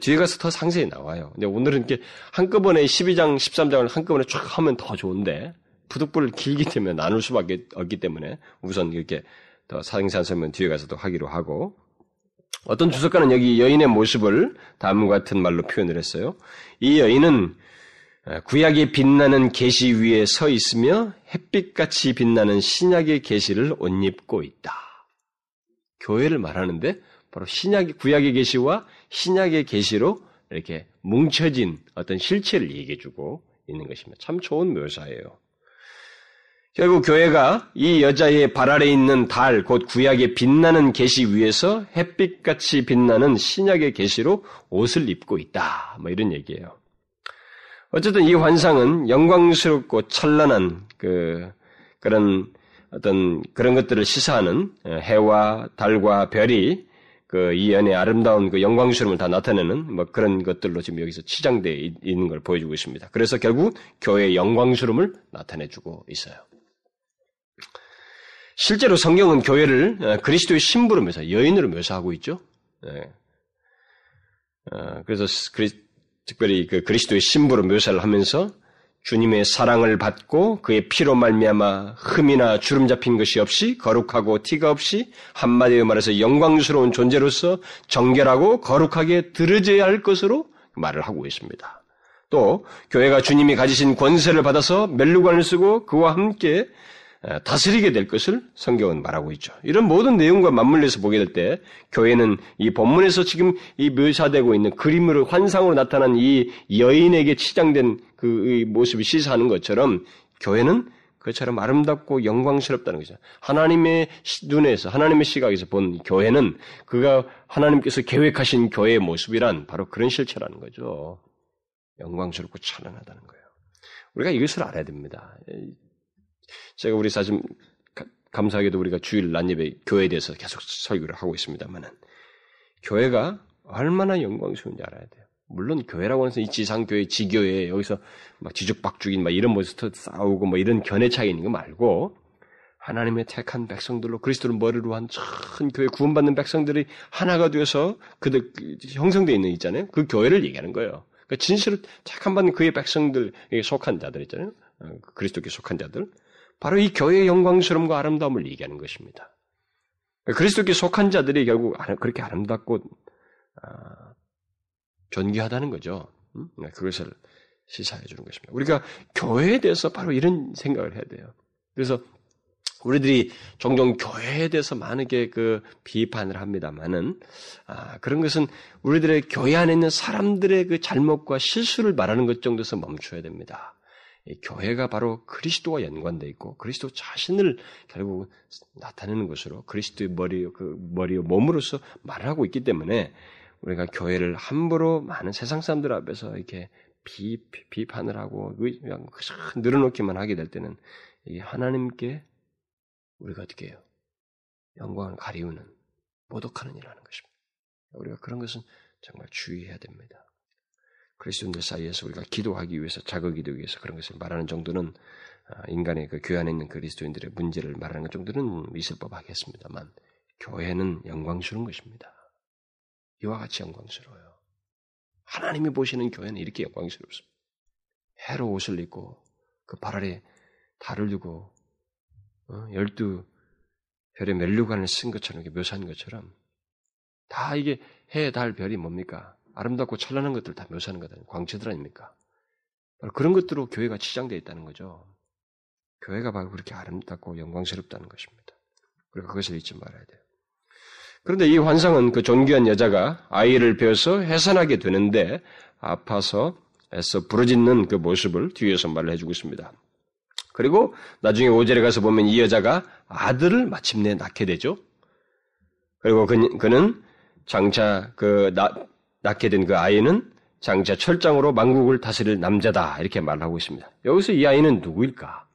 뒤에 가서 더 상세히 나와요. 근데 오늘은 이렇게 한꺼번에 12장, 13장을 한꺼번에 쫙 하면 더 좋은데 부득불 길기 때문에 나눌 수밖에 없기 때문에 우선 이렇게 더 상세한 설명 뒤에 가서도 하기로 하고 어떤 주석가는 여기 여인의 모습을 다음과 같은 말로 표현을 했어요. 이 여인은 구약이 빛나는 계시 위에 서 있으며 햇빛같이 빛나는 신약의 계시를 옷 입고 있다. 교회를 말하는데 바로 신약의 구약의 계시와 신약의 계시로 이렇게 뭉쳐진 어떤 실체를 얘기해 주고 있는 것입니다. 참 좋은 묘사예요. 결국 교회가 이 여자의 발 아래 있는 달, 곧 구약의 빛나는 계시 위에서 햇빛같이 빛나는 신약의 계시로 옷을 입고 있다. 뭐 이런 얘기예요. 어쨌든 이 환상은 영광스럽고 찬란한 그 그런 어떤 그런 것들을 시사하는 해와 달과 별이 그 이 연의 아름다운 그 영광스러움을 다 나타내는 뭐 그런 것들로 지금 여기서 치장되어 있는 걸 보여주고 있습니다. 그래서 결국 교회의 영광스러움을 나타내주고 있어요. 실제로 성경은 교회를 어, 그리스도의 신부로 묘사, 여인으로 묘사하고 있죠. 네. 어, 그래서 특별히 그 그리스도의 신부로 묘사를 하면서 주님의 사랑을 받고 그의 피로 말미암아 흠이나 주름 잡힌 것이 없이 거룩하고 티가 없이 한마디로 말해서 영광스러운 존재로서 정결하고 거룩하게 들어져야 할 것으로 말을 하고 있습니다. 또 교회가 주님이 가지신 권세를 받아서 멜루관을 쓰고 그와 함께 다스리게 될 것을 성경은 말하고 있죠. 이런 모든 내용과 맞물려서 보게 될 때 교회는 이 본문에서 지금 이 묘사되고 있는 그림으로 환상으로 나타난 이 여인에게 치장된 그 모습이 시사하는 것처럼 교회는 그처럼 아름답고 영광스럽다는 거죠. 하나님의 눈에서 하나님의 시각에서 본 교회는 그가 하나님께서 계획하신 교회의 모습이란 바로 그런 실체라는 거죠. 영광스럽고 찬란하다는 거예요. 우리가 이것을 알아야 됩니다. 제가 우리 사실 감사하게도 우리가 주일 난예배 교회에 대해서 계속 설교를 하고 있습니다만은 교회가 얼마나 영광스러운지 알아야 돼요. 물론 교회라고 해서 이 지상교회, 지교회 여기서 막 지죽박죽인 막 이런 모습도 싸우고 뭐 이런 견해 차이 있는 거 말고 하나님의 택한 백성들로 그리스도를 머리로 한큰 교회 구원받는 백성들이 하나가 되어서 그들 형성되어 있는 있잖아요. 그 교회를 얘기하는 거예요. 그러니까 진실을 택한 받는 그의 백성들에게 속한 자들 있잖아요. 어, 그리스도께 속한 자들. 바로 이 교회의 영광스러움과 아름다움을 얘기하는 것입니다. 그리스도께 속한 자들이 결국 그렇게 아름답고 아, 존귀하다는 거죠. 음? 네, 그것을 시사해 주는 것입니다. 우리가 교회에 대해서 바로 이런 생각을 해야 돼요. 그래서 우리들이 종종 교회에 대해서 많게 그 비판을 합니다만은 아, 그런 것은 우리들의 교회 안에 있는 사람들의 그 잘못과 실수를 말하는 것 정도에서 멈춰야 됩니다. 교회가 바로 그리스도와 연관되어 있고 그리스도 자신을 결국 나타내는 것으로 그리스도의 머리 그 머리와 몸으로서 말을 하고 있기 때문에 우리가 교회를 함부로 많은 세상 사람들 앞에서 이렇게 비, 비 판을 하고 그냥 늘어놓기만 하게 될 때는 이게 하나님께 우리가 어떻게 해요? 영광을 가리우는 모독하는 일을 하는 것입니다. 우리가 그런 것은 정말 주의해야 됩니다. 그리스도인들 사이에서 우리가 기도하기 위해서 자극이기 위해서 그런 것을 말하는 정도는 아, 인간의 그 교회 안에 있는 그리스도인들의 문제를 말하는 것 정도는 있을 법하겠습니다만 교회는 영광스러운 것입니다. 이와 같이 영광스러워요. 하나님이 보시는 교회는 이렇게 영광스럽습니다. 해로 옷을 입고 그 발 아래 달을 두고 어, 열두 별의 멜류관을 쓴 것처럼 묘사한 것처럼 다 이게 해, 달, 별이 뭡니까? 아름답고 찬란한 것들 다 묘사하는 것 아닙니까? 광채들 아닙니까? 바로 그런 것들로 교회가 치장되어 있다는 거죠. 교회가 바로 그렇게 아름답고 영광스럽다는 것입니다. 그리고 그것을 잊지 말아야 돼요. 그런데 이 환상은 그 존귀한 여자가 아이를 배워서 해산하게 되는데 아파서 애써 부러짓는 그 모습을 뒤에서 말을 해주고 있습니다. 그리고 나중에 오절에 가서 보면 이 여자가 아들을 마침내 낳게 되죠. 그리고 그, 그는 장차 그 나, 낳게 된 그 아이는 장차 철장으로 만국을 다스릴 남자다 이렇게 말하고 있습니다. 여기서 이 아이는 누구일까?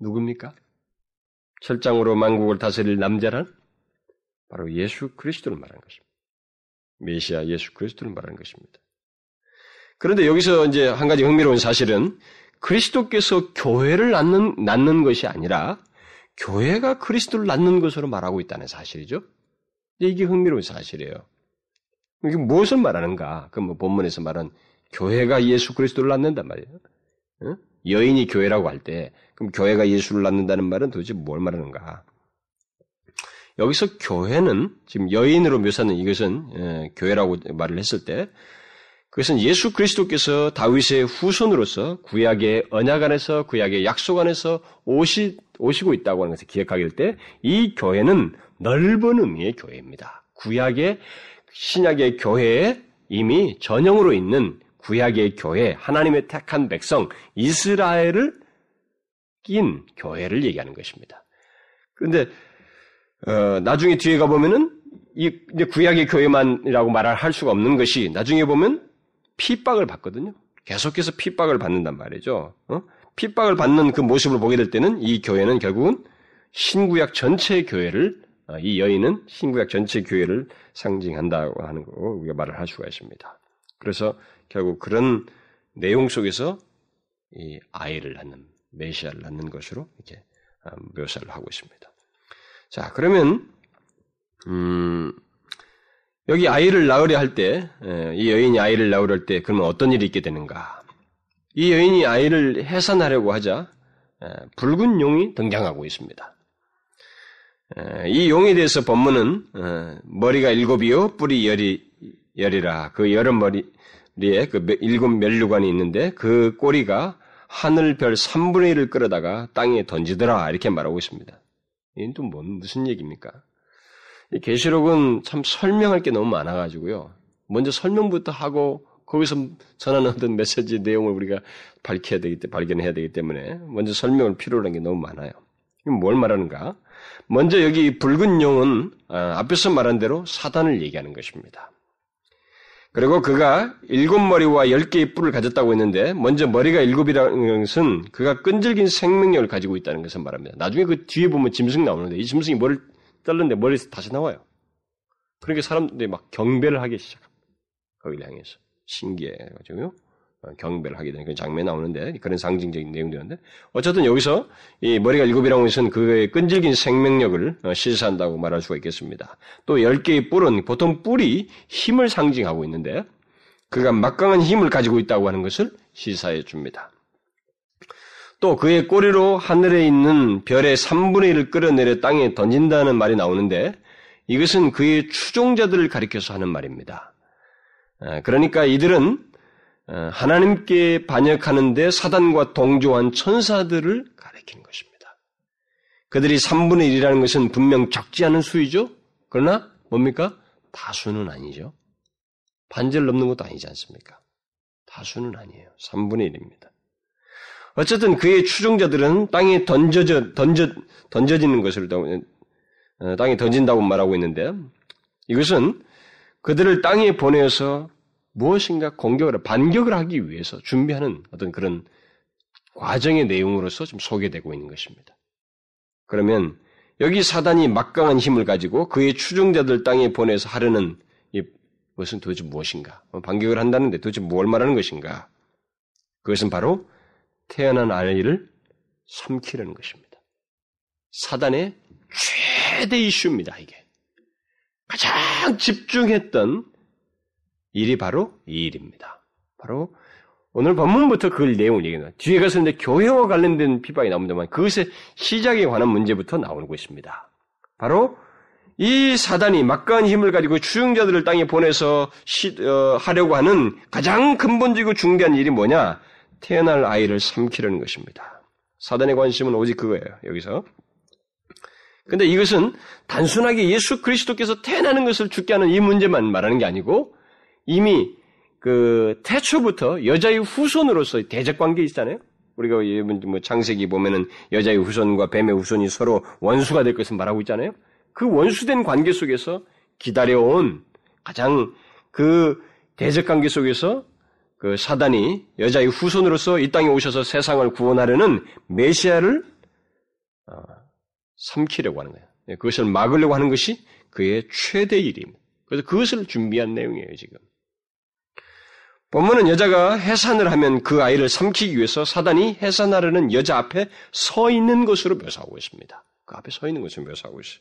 누굽니까? 철장으로 만국을 다스릴 남자란 바로 예수 그리스도를 말하는 것입니다. 메시아 예수 그리스도를 말하는 것입니다. 그런데 여기서 이제 한 가지 흥미로운 사실은 그리스도께서 교회를 낳는, 낳는 것이 아니라 교회가 그리스도를 낳는 것으로 말하고 있다는 사실이죠. 이게 흥미로운 사실이에요. 이게 무엇을 말하는가? 그 뭐 본문에서 말한 교회가 예수 그리스도를 낳는단 말이에요. 응? 여인이 교회라고 할 때, 그럼 교회가 예수를 낳는다는 말은 도대체 뭘 말하는가? 여기서 교회는 지금 여인으로 묘사는 이것은 예, 교회라고 말을 했을 때 그것은 예수 그리스도께서 다윗의 후손으로서 구약의 언약 안에서 구약의 약속 안에서 오시, 오시고 있다고 하는 것을 기억하게 될때이 교회는 넓은 의미의 교회입니다. 구약의 신약의 교회에 이미 전형으로 있는 구약의 교회, 하나님의 택한 백성, 이스라엘을 낀 교회를 얘기하는 것입니다. 그런데 어, 나중에 뒤에 가 보면은 이 구약의 교회만이라고 말할 할 수가 없는 것이 나중에 보면 핍박을 받거든요. 계속해서 핍박을 받는단 말이죠. 어? 핍박을 받는 그 모습을 보게 될 때는 이 교회는 결국은 신구약 전체 교회를 어, 이 여인은 신구약 전체 교회를 상징한다고 하는 거 우리가 말을 할 수가 있습니다. 그래서 결국 그런 내용 속에서 이 아이를 낳는 메시아를 낳는 것으로 이렇게 어, 묘사를 하고 있습니다. 자, 그러면, 음, 여기 아이를 낳으려 할 때, 이 여인이 아이를 낳으려 할 때, 그러면 어떤 일이 있게 되는가? 이 여인이 아이를 해산하려고 하자, 붉은 용이 등장하고 있습니다. 이 용에 대해서 본문은, 머리가 일곱이요, 뿔이 열이, 열이라, 그 여름 머리에 그 일곱 멸류관이 있는데, 그 꼬리가 하늘 별 3분의 1을 끌어다가 땅에 던지더라, 이렇게 말하고 있습니다. 이건 또 뭔, 무슨 얘기입니까? 이 계시록은 참 설명할 게 너무 많아가지고요. 먼저 설명부터 하고 거기서 전하는 메시지 내용을 우리가 밝혀야 되기 때문에, 발견해야 되기 때문에 먼저 설명을 필요로 한게 너무 많아요. 이건 뭘 말하는가? 먼저 여기 붉은 용은 아, 앞에서 말한 대로 사단을 얘기하는 것입니다. 그리고 그가 일곱 머리와 열 개의 뿔을 가졌다고 했는데 먼저 머리가 일곱이라는 것은 그가 끈질긴 생명력을 가지고 있다는 것을 말합니다. 나중에 그 뒤에 보면 짐승 나오는데 이 짐승이 머리를 잘랐는데 머리에서 다시 나와요. 그러니까 사람들이 막 경배를 하기 시작합니다. 거기를 향해서 신기해가지고요. 어, 경배를 하게 되는 그런 장면이 나오는데 그런 상징적인 내용들인데 어쨌든 여기서 이 머리가 일곱이라는 것은 그의 끈질긴 생명력을 어, 시사한다고 말할 수가 있겠습니다. 또 열 개의 뿔은 보통 뿔이 힘을 상징하고 있는데 그가 막강한 힘을 가지고 있다고 하는 것을 시사해 줍니다. 또 그의 꼬리로 하늘에 있는 별의 3분의 1을 끌어내려 땅에 던진다는 말이 나오는데 이것은 그의 추종자들을 가리켜서 하는 말입니다. 아, 그러니까 이들은 어, 하나님께 반역하는데 사단과 동조한 천사들을 가리키는 것입니다. 그들이 3분의 1이라는 것은 분명 적지 않은 수이죠? 그러나 뭡니까? 다수는 아니죠. 반절 넘는 것도 아니지 않습니까? 다수는 아니에요. 3분의 1입니다. 어쨌든 그의 추종자들은 땅에 던져져, 던져, 던져지는 것을 어, 땅에 던진다고 말하고 있는데 이것은 그들을 땅에 보내어서 무엇인가 공격을, 반격을 하기 위해서 준비하는 어떤 그런 과정의 내용으로서 좀 소개되고 있는 것입니다. 그러면 여기 사단이 막강한 힘을 가지고 그의 추종자들 땅에 보내서 하려는 이 것은 도대체 무엇인가? 반격을 한다는데 도대체 뭘 말하는 것인가? 그것은 바로 태어난 아이를 삼키려는 것입니다. 사단의 최대 이슈입니다, 이게. 가장 집중했던 일이 바로 이 일입니다. 바로 오늘 본문부터 그 내용을 얘기합니다. 뒤에 가서 이제 교회와 관련된 비방이 나옵니다만 그것의 시작에 관한 문제부터 나오고 있습니다. 바로 이 사단이 막강한 힘을 가지고 추종자들을 땅에 보내서 시, 어, 하려고 하는 가장 근본적이고 중대한 일이 뭐냐? 태어날 아이를 삼키려는 것입니다. 사단의 관심은 오직 그거예요. 여기서. 근데 이것은 단순하게 예수 그리스도께서 태어나는 것을 죽게 하는 이 문제만 말하는 게 아니고 이미 그 태초부터 여자의 후손으로서 대적 관계 있잖아요. 우리가 뭐 창세기 보면은 여자의 후손과 뱀의 후손이 서로 원수가 될 것을 말하고 있잖아요. 그 원수된 관계 속에서 기다려온 가장 그 대적 관계 속에서 그 사단이 여자의 후손으로서 이 땅에 오셔서 세상을 구원하려는 메시아를 어, 삼키려고 하는 거예요. 네, 그것을 막으려고 하는 것이 그의 최대 일입니다. 그래서 그것을 준비한 내용이에요, 지금. 본문은 여자가 해산을 하면 그 아이를 삼키기 위해서 사단이 해산하려는 여자 앞에 서 있는 것으로 묘사하고 있습니다. 그 앞에 서 있는 것으로 묘사하고 있어요.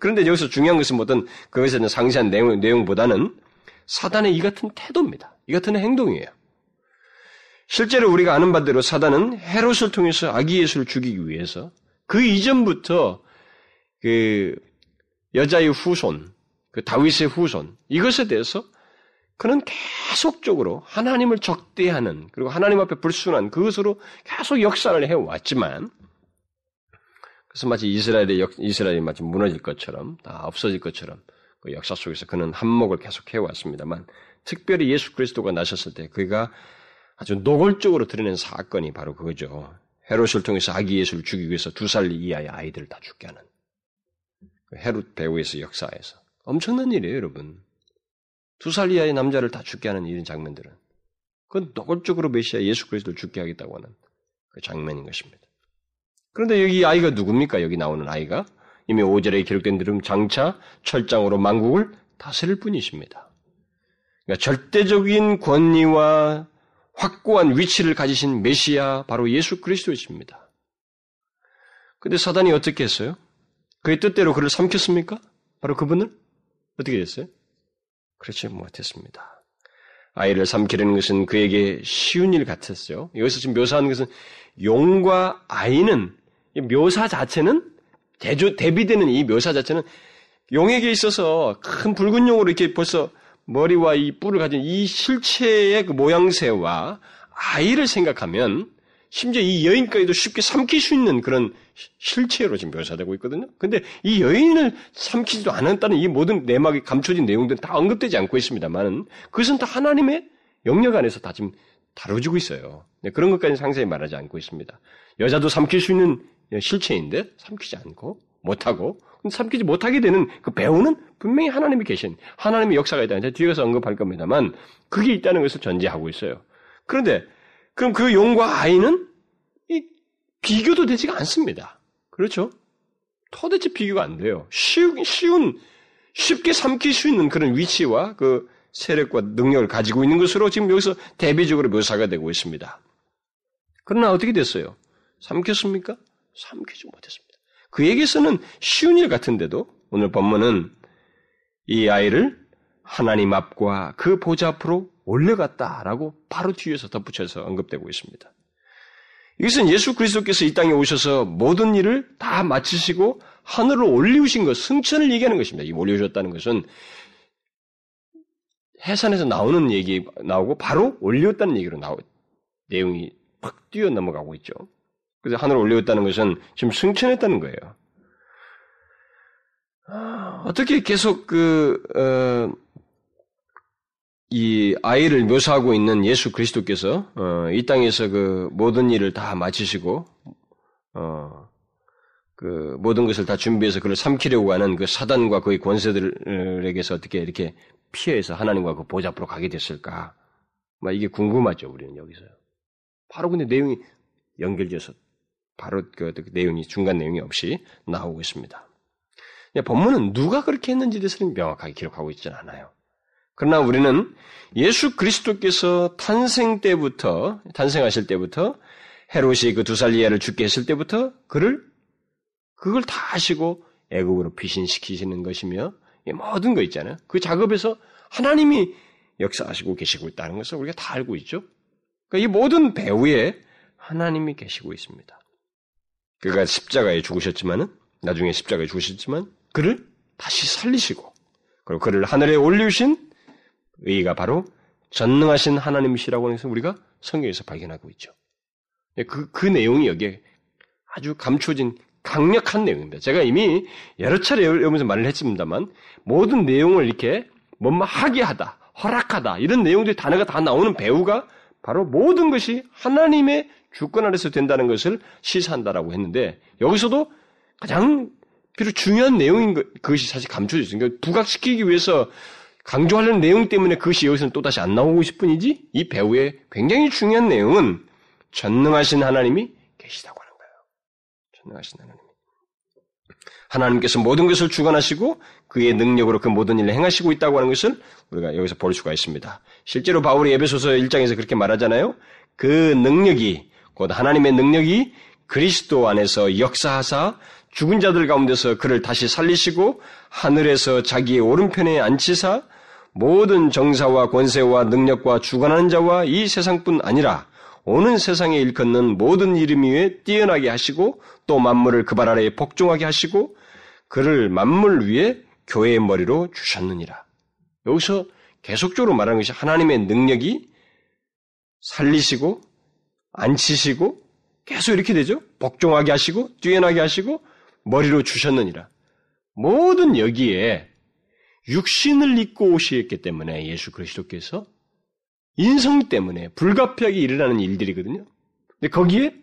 그런데 여기서 중요한 것은 뭐든 그것에 는 상세한 내용, 내용보다는 사단의 이 같은 태도입니다. 이 같은 행동이에요. 실제로 우리가 아는 바대로 사단은 헤롯을 통해서 아기 예수를 죽이기 위해서 그 이전부터 그 여자의 후손, 그 다윗의 후손 이것에 대해서 그는 계속적으로 하나님을 적대하는 그리고 하나님 앞에 불순한 그것으로 계속 역사를 해왔지만 그래서 마치 이스라엘의 역, 이스라엘이 마치 무너질 것처럼 다 없어질 것처럼 그 역사 속에서 그는 한몫을 계속 해왔습니다만 특별히 예수 그리스도가 나셨을 때 그가 아주 노골적으로 드러낸 사건이 바로 그거죠. 헤롯을 통해서 아기 예수를 죽이기 위해서 두 살 이하의 아이들을 다 죽게 하는 그 헤롯 배후에서 역사에서 엄청난 일이에요, 여러분. 두 살 이하의 남자를 다 죽게 하는 이런 장면들은 그건 노골적으로 메시아 예수 그리스도를 죽게 하겠다고 하는 그 장면인 것입니다. 그런데 여기 아이가 누굽니까? 여기 나오는 아이가 이미 5절에 기록된 대로 장차 철장으로 만국을 다스릴 뿐이십니다. 그러니까 절대적인 권위와 확고한 위치를 가지신 메시아 바로 예수 그리스도이십니다. 근데 사단이 어떻게 했어요? 그의 뜻대로 그를 삼켰습니까? 바로 그분을 어떻게 됐어요? 그렇지 못했습니다. 아이를 삼키려는 것은 그에게 쉬운 일 같았어요. 여기서 지금 묘사하는 것은 용과 아이는 묘사 자체는 대조 대비되는 이 묘사 자체는 용에게 있어서 큰 붉은 용으로 이렇게 벌써 머리와 이 뿔을 가진 이 실체의 그 모양새와 아이를 생각하면 심지어 이 여인까지도 쉽게 삼킬 수 있는 그런 실체로 지금 묘사되고 있거든요. 근데 이 여인을 삼키지도 않았다는 이 모든 내막이 감춰진 내용들은 다 언급되지 않고 있습니다만 그것은 다 하나님의 영역 안에서 다 지금 다뤄지고 있어요. 네, 그런 것까지 상세히 말하지 않고 있습니다. 여자도 삼킬 수 있는 실체인데 삼키지 않고 못하고 삼키지 못하게 되는 그 배우는 분명히 하나님이 계신 하나님의 역사가 있다는 제가 뒤에 가서 언급할 겁니다만 그게 있다는 것을 전제하고 있어요. 그런데 그럼 그 용과 아이는 비교도 되지가 않습니다. 그렇죠? 도대체 비교가 안 돼요. 쉬운, 쉬운, 쉽게 삼킬 수 있는 그런 위치와 그 세력과 능력을 가지고 있는 것으로 지금 여기서 대비적으로 묘사가 되고 있습니다. 그러나 어떻게 됐어요? 삼켰습니까? 삼키지 못했습니다. 그에게서는 쉬운 일 같은데도 오늘 본문은 이 아이를 하나님 앞과 그 보좌 앞으로 올려갔다라고 바로 뒤에서 덧붙여서 언급되고 있습니다. 이것은 예수 그리스도께서 이 땅에 오셔서 모든 일을 다 마치시고 하늘로 올리우신 것, 승천을 얘기하는 것입니다. 이 올리우셨다는 것은 해산에서 나오는 얘기 나오고 바로 올리웠다는 얘기로 나오 내용이 팍 뛰어 넘어가고 있죠. 그래서 하늘로 올리웠다는 것은 지금 승천했다는 거예요. 어떻게 계속 그, 어, 이 아이를 묘사하고 있는 예수 그리스도께서, 어, 이 땅에서 그 모든 일을 다 마치시고, 어, 그 모든 것을 다 준비해서 그를 삼키려고 하는 그 사단과 그의 권세들에게서 어떻게 이렇게 피해서 하나님과 그 보좌 앞으로 가게 됐을까? 막 이게 궁금하죠, 우리는 여기서요. 바로 근데 내용이 연결돼서 바로 그, 그 내용이 중간 내용이 없이 나오고 있습니다. 본문은 누가 그렇게 했는지 대해서는 명확하게 기록하고 있지는 않아요. 그러나 우리는 예수 그리스도께서 탄생 때부터 탄생하실 때부터 헤롯이 그 두 살 이하를 죽게 했을 때부터 그를 그걸 다 하시고 애국으로 피신시키시는 것이며 모든 거 있잖아요. 그 작업에서 하나님이 역사하시고 계시고 있다는 것을 우리가 다 알고 있죠. 그러니까 이 모든 배후에 하나님이 계시고 있습니다. 그가 십자가에 죽으셨지만은 나중에 십자가에 죽으셨지만 그를 다시 살리시고 그리고 그를 하늘에 올리신 의가 바로 전능하신 하나님이시라고 해서 우리가 성경에서 발견하고 있죠. 그, 그 내용이 여기에 아주 감춰진 강력한 내용입니다. 제가 이미 여러 차례 여러분서 말을 했습니다만 모든 내용을 이렇게 뭔가 하게 하다, 허락하다 이런 내용들이 단어가 다 나오는 배우가 바로 모든 것이 하나님의 주권 아래서 된다는 것을 시사한다라고 했는데 여기서도 가장 비록 중요한 내용인 것, 그것이 사실 감춰져 있습니다. 그러니까 부각시키기 위해서 강조하려는 내용 때문에 그것이 여기서는 또다시 안 나오고 싶은 이지 이 배우의 굉장히 중요한 내용은 전능하신 하나님이 계시다고 하는 거예요. 전능하신 하나님. 하나님께서 모든 것을 주관하시고 그의 능력으로 그 모든 일을 행하시고 있다고 하는 것을 우리가 여기서 볼 수가 있습니다. 실제로 바울이 에베소서 1장에서 그렇게 말하잖아요. 그 능력이 곧 하나님의 능력이 그리스도 안에서 역사하사 죽은 자들 가운데서 그를 다시 살리시고 하늘에서 자기의 오른편에 앉히사 모든 정사와 권세와 능력과 주관하는 자와 이 세상뿐 아니라 오는 세상에 일컫는 모든 이름 위에 뛰어나게 하시고 또 만물을 그 발 아래에 복종하게 하시고 그를 만물 위에 교회의 머리로 주셨느니라. 여기서 계속적으로 말하는 것이 하나님의 능력이 살리시고 앉히시고 계속 이렇게 되죠. 복종하게 하시고 뛰어나게 하시고 머리로 주셨느니라. 모든 여기에 육신을 입고 오시기 때문에 예수 그리스도께서 인성 때문에 불가피하게 일어나는 일들이거든요. 근데 거기에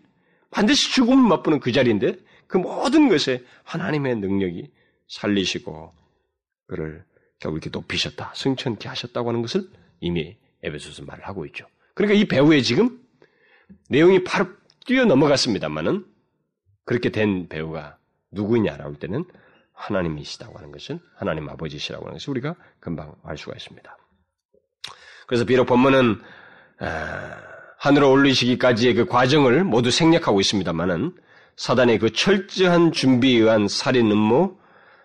반드시 죽음을 맛보는 그 자리인데 그 모든 것에 하나님의 능력이 살리시고 그를 결국 이렇게 높이셨다, 승천케 하셨다고 하는 것을 이미 에베소서 말을 하고 있죠. 그러니까 이 배우의 지금 내용이 바로 뛰어 넘어갔습니다만은 그렇게 된 배우가 누구냐라고 할 때는 하나님이시다고 하는 것은 하나님 아버지시라고 하는 것을 우리가 금방 알 수가 있습니다. 그래서 비록 본문은 아, 하늘로 올리시기까지의 그 과정을 모두 생략하고 있습니다만은 사단의 그 철저한 준비에 의한 살인 음모,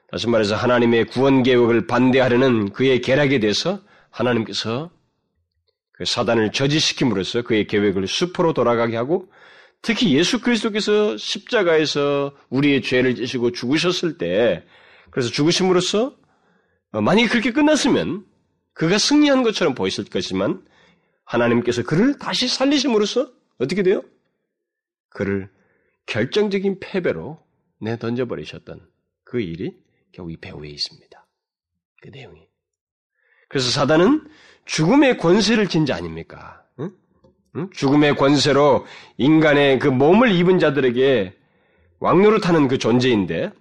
다시 말해서 하나님의 구원 계획을 반대하려는 그의 계략에 대해서 하나님께서 그 사단을 저지시킴으로써 그의 계획을 수포로 돌아가게 하고 특히 예수 그리스도께서 십자가에서 우리의 죄를 지시고 죽으셨을 때 그래서 죽으심으로써 어, 만약에 그렇게 끝났으면 그가 승리한 것처럼 보였을 것이지만 하나님께서 그를 다시 살리심으로써 어떻게 돼요? 그를 결정적인 패배로 내던져 버리셨던 그 일이 결국 이 배후에 있습니다. 그 내용이. 그래서 사단은 죽음의 권세를 진 자 아닙니까? 죽음의 권세로 인간의 그 몸을 입은 자들에게 왕노릇하는 그 존재인데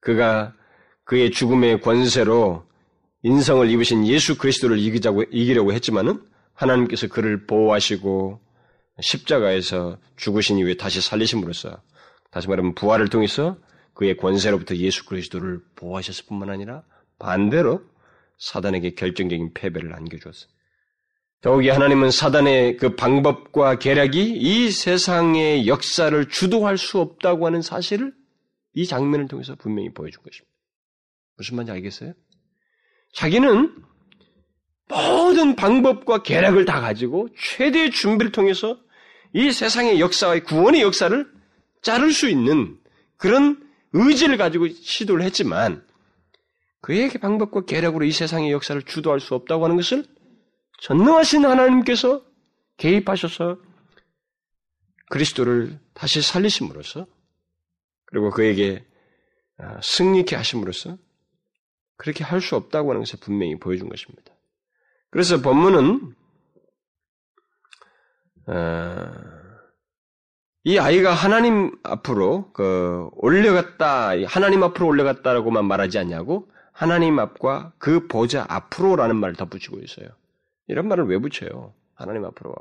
그가 그의 죽음의 권세로 인성을 입으신 예수 그리스도를 이기자고, 이기려고 했지만은 하나님께서 그를 보호하시고 십자가에서 죽으신 이후에 다시 살리심으로써 다시 말하면 부활을 통해서 그의 권세로부터 예수 그리스도를 보호하셨을 뿐만 아니라 반대로 사단에게 결정적인 패배를 안겨주었어. 더욱이 하나님은 사단의 그 방법과 계략이 이 세상의 역사를 주도할 수 없다고 하는 사실을 이 장면을 통해서 분명히 보여준 것입니다. 무슨 말인지 알겠어요? 자기는 모든 방법과 계략을 다 가지고 최대의 준비를 통해서 이 세상의 역사와 구원의 역사를 자를 수 있는 그런 의지를 가지고 시도를 했지만 그의 방법과 계략으로 이 세상의 역사를 주도할 수 없다고 하는 것을 전능하신 하나님께서 개입하셔서 그리스도를 다시 살리심으로써 그리고 그에게 아, 승리케 하심으로써 그렇게 할 수 없다고 하는 것을 분명히 보여준 것입니다. 그래서 본문은 어, 이 아이가 하나님 앞으로 그 올려갔다 하나님 앞으로 올려갔다라고만 말하지 않냐고 하나님 앞과 그 보좌 앞으로라는 말을 덧붙이고 있어요. 이런 말을 왜 붙여요? 하나님 앞으로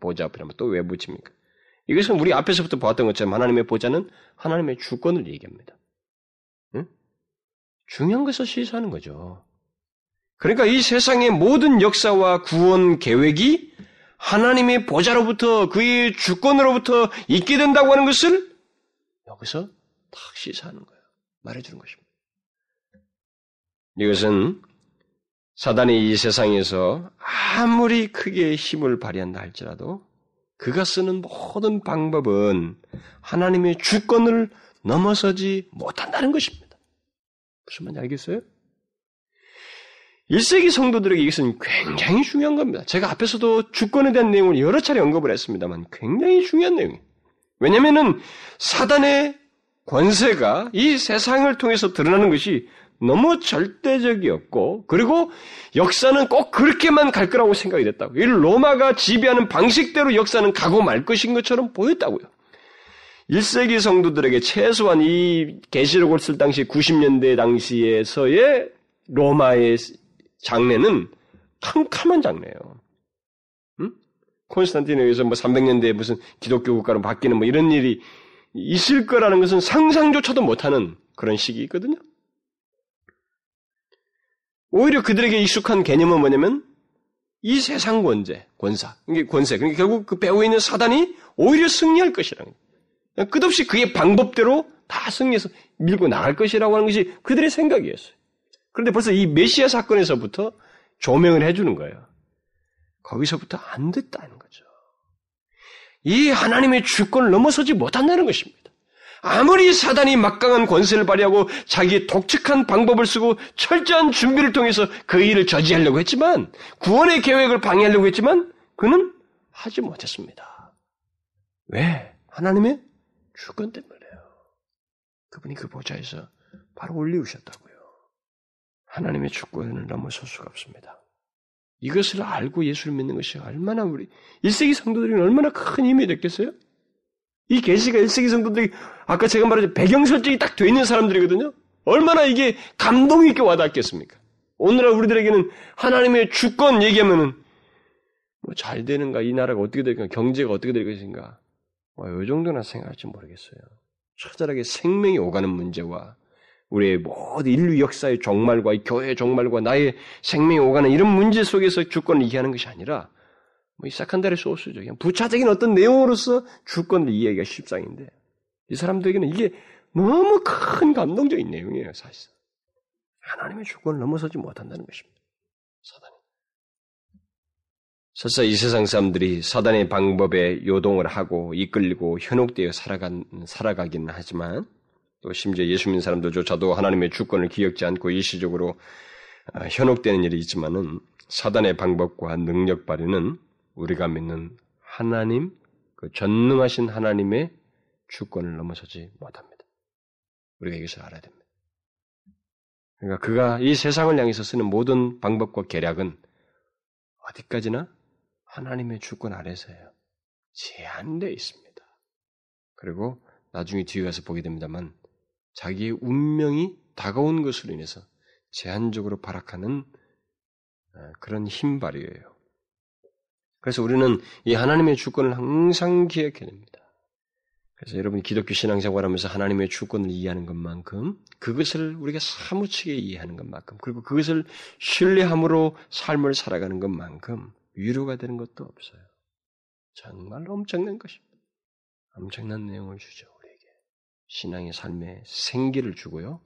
보좌 앞이라면 또 왜 붙입니까? 이것은 우리 앞에서부터 보았던 것처럼 하나님의 보좌는 하나님의 주권을 얘기합니다. 응? 중요한 것을 시사하는 거죠. 그러니까 이 세상의 모든 역사와 구원 계획이 하나님의 보좌로부터 그의 주권으로부터 있게 된다고 하는 것을 여기서 탁 시사하는 거예요. 말해주는 것입니다. 이것은 사단이 이 세상에서 아무리 크게 힘을 발휘한다 할지라도 그가 쓰는 모든 방법은 하나님의 주권을 넘어서지 못한다는 것입니다. 무슨 말인지 알겠어요? 1세기 성도들에게 이것은 굉장히 중요한 겁니다. 제가 앞에서도 주권에 대한 내용을 여러 차례 언급을 했습니다만 굉장히 중요한 내용이에요. 왜냐면은 사단의 권세가 이 세상을 통해서 드러나는 것이 너무 절대적이었고, 그리고 역사는 꼭 그렇게만 갈 거라고 생각이 됐다고. 이 로마가 지배하는 방식대로 역사는 가고 말 것인 것처럼 보였다고요. 1세기 성도들에게 최소한 이 계시록을 쓸 당시 90년대 당시에서의 로마의 장례는 캄캄한 장례예요. 응? 콘스탄티노에서 뭐 300년대에 무슨 기독교 국가로 바뀌는 뭐 이런 일이 있을 거라는 것은 상상조차도 못하는 그런 시기 있거든요. 오히려 그들에게 익숙한 개념은 뭐냐면 이 세상 권제, 권사, 이게 권세. 그러니까 결국 그 배후에 있는 사단이 오히려 승리할 것이라는 거예요. 끝없이 그의 방법대로 다 승리해서 밀고 나갈 것이라고 하는 것이 그들의 생각이었어요. 그런데 벌써 이 메시아 사건에서부터 조명을 해주는 거예요. 거기서부터 안 됐다는 거죠. 이 하나님의 주권을 넘어서지 못한다는 것입니다. 아무리 사단이 막강한 권세를 발휘하고 자기의 독특한 방법을 쓰고 철저한 준비를 통해서 그 일을 저지하려고 했지만 구원의 계획을 방해하려고 했지만 그는 하지 못했습니다. 왜? 하나님의 주권 때문에요. 그분이 그 보좌에서 바로 올리우셨다고요. 하나님의 주권을 넘어설 수가 없습니다. 이것을 알고 예수를 믿는 것이 얼마나 우리 1세기 성도들이 얼마나 큰 힘이 됐겠어요? 이 계시가 1세기 성도들이 아까 제가 말했죠. 배경 설정이 딱 돼 있는 사람들이거든요. 얼마나 이게 감동 있게 와닿겠습니까? 오늘날 우리들에게는 하나님의 주권 얘기하면은 뭐 잘 되는가, 이 나라가 어떻게 될까, 경제가 어떻게 될 것인가, 뭐, 이 정도나 생각할지 모르겠어요. 처절하게 생명이 오가는 문제와 우리의 모든 인류 역사의 종말과 이 교회의 종말과 나의 생명이 오가는 이런 문제 속에서 주권을 얘기하는 것이 아니라 뭐이 사칸다의 소스죠. 그냥 부차적인 어떤 내용으로서 주권을 이해하기가 쉽상인데 이 사람들에게는 이게 너무 큰 감동적인 내용이에요, 사실상. 하나님의 주권을 넘어서지 못한다는 것입니다. 사단이. 설사 이 세상 사람들이 사단의 방법에 요동을 하고 이끌리고 현혹되어 살아간, 살아가기는 하지만 또 심지어 예수 믿는 사람들조차도 하나님의 주권을 기억지 않고 일시적으로 아, 현혹되는 일이 있지만은 사단의 방법과 능력 발휘는 우리가 믿는 하나님, 그 전능하신 하나님의 주권을 넘어서지 못합니다. 우리가 이것을 알아야 됩니다. 그러니까 그가 이 세상을 향해서 쓰는 모든 방법과 계략은 어디까지나 하나님의 주권 아래서예요. 제한되어 있습니다. 그리고 나중에 뒤에 가서 보게 됩니다만 자기의 운명이 다가온 것으로 인해서 제한적으로 발악하는 어, 그런 힘발이에요. 그래서 우리는 이 하나님의 주권을 항상 기억해야 됩니다. 그래서 여러분이 기독교 신앙생활 하면서 하나님의 주권을 이해하는 것만큼 그것을 우리가 사무치게 이해하는 것만큼 그리고 그것을 신뢰함으로 삶을 살아가는 것만큼 위로가 되는 것도 없어요. 정말 엄청난 것입니다. 엄청난 내용을 주죠, 우리에게. 신앙의 삶에 생기를 주고요.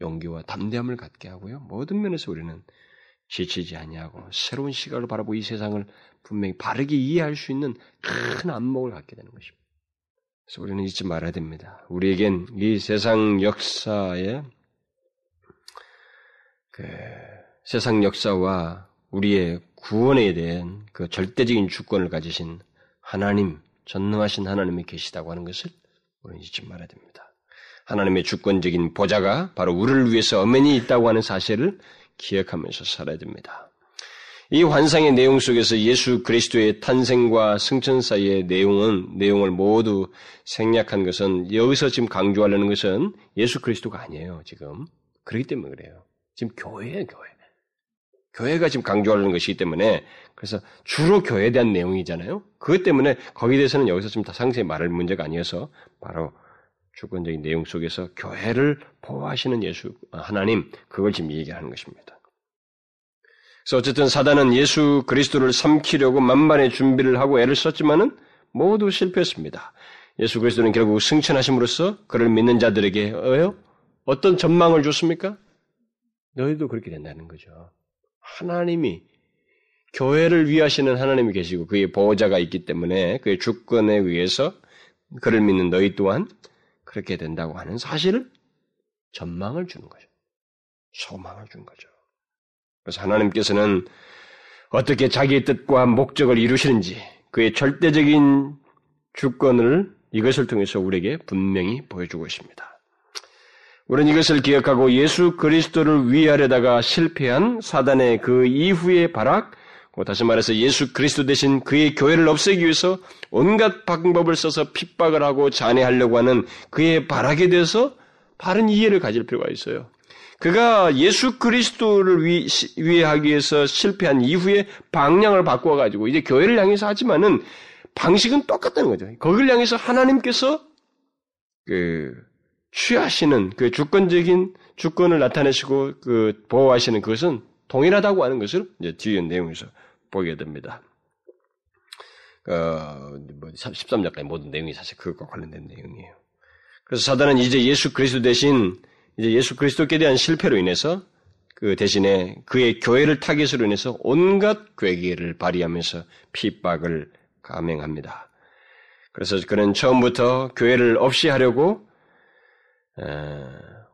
용기와 담대함을 갖게 하고요. 모든 면에서 우리는 지치지 아니하고 새로운 시각을 바라보고 이 세상을 분명히 바르게 이해할 수 있는 큰 안목을 갖게 되는 것입니다. 그래서 우리는 잊지 말아야 됩니다. 우리에겐 이 세상 역사에 그 세상 역사와 우리의 구원에 대한 그 절대적인 주권을 가지신 하나님, 전능하신 하나님이 계시다고 하는 것을 우리는 잊지 말아야 됩니다. 하나님의 주권적인 보좌가 바로 우리를 위해서 엄연히 있다고 하는 사실을 기억하면서 살아야 됩니다. 이 환상의 내용 속에서 예수 그리스도의 탄생과 승천 사이의 내용은 내용을 모두 생략한 것은 여기서 지금 강조하려는 것은 예수 그리스도가 아니에요. 지금 그렇기 때문에 그래요. 지금 교회예요, 교회. 교회가 지금 강조하려는 것이기 때문에 그래서 주로 교회에 대한 내용이잖아요. 그것 때문에 거기에 대해서는 여기서 좀더 상세히 말할 문제가 아니어서 바로 주권적인 내용 속에서 교회를 보호하시는 예수 하나님 그걸 지금 얘기하는 것입니다. 그래서 어쨌든 사단은 예수 그리스도를 삼키려고 만반의 준비를 하고 애를 썼지만은 모두 실패했습니다. 예수 그리스도는 결국 승천하심으로써 그를 믿는 자들에게? 어떤 전망을 줬습니까? 너희도 그렇게 된다는 거죠. 하나님이 교회를 위하시는 하나님이 계시고 그의 보호자가 있기 때문에 그의 주권에 의해서 그를 믿는 너희 또한 그렇게 된다고 하는 사실을 전망을 주는 거죠. 소망을 주는 거죠. 그래서 하나님께서는 어떻게 자기의 뜻과 목적을 이루시는지 그의 절대적인 주권을 이것을 통해서 우리에게 분명히 보여주고 있습니다. 우리는 이것을 기억하고 예수 그리스도를 위하려다가 실패한 사단의 그 이후의 발악, 다시 말해서 예수 그리스도 대신 그의 교회를 없애기 위해서 온갖 방법을 써서 핍박을 하고 잔해하려고 하는 그의 발악에 대해서 바른 이해를 가질 필요가 있어요. 그가 예수 그리스도를 위, 위해 하기 위해서 실패한 이후에 방향을 바꿔가지고 이제 교회를 향해서 하지만은 방식은 똑같다는 거죠. 거기를 향해서 하나님께서 그 취하시는 그 주권적인 주권을 나타내시고 그 보호하시는 그것은 동일하다고 하는 것을 이제 뒤에 내용에서 보게 됩니다. 어, 뭐 13절까지 모든 내용이 사실 그것과 관련된 내용이에요. 그래서 사단은 이제 예수 그리스도 대신 이제 예수 그리스도께 대한 실패로 인해서 그 대신에 그의 교회를 타겟으로 인해서 온갖 괴기를 발휘하면서 핍박을 감행합니다. 그래서 그는 처음부터 교회를 없이 하려고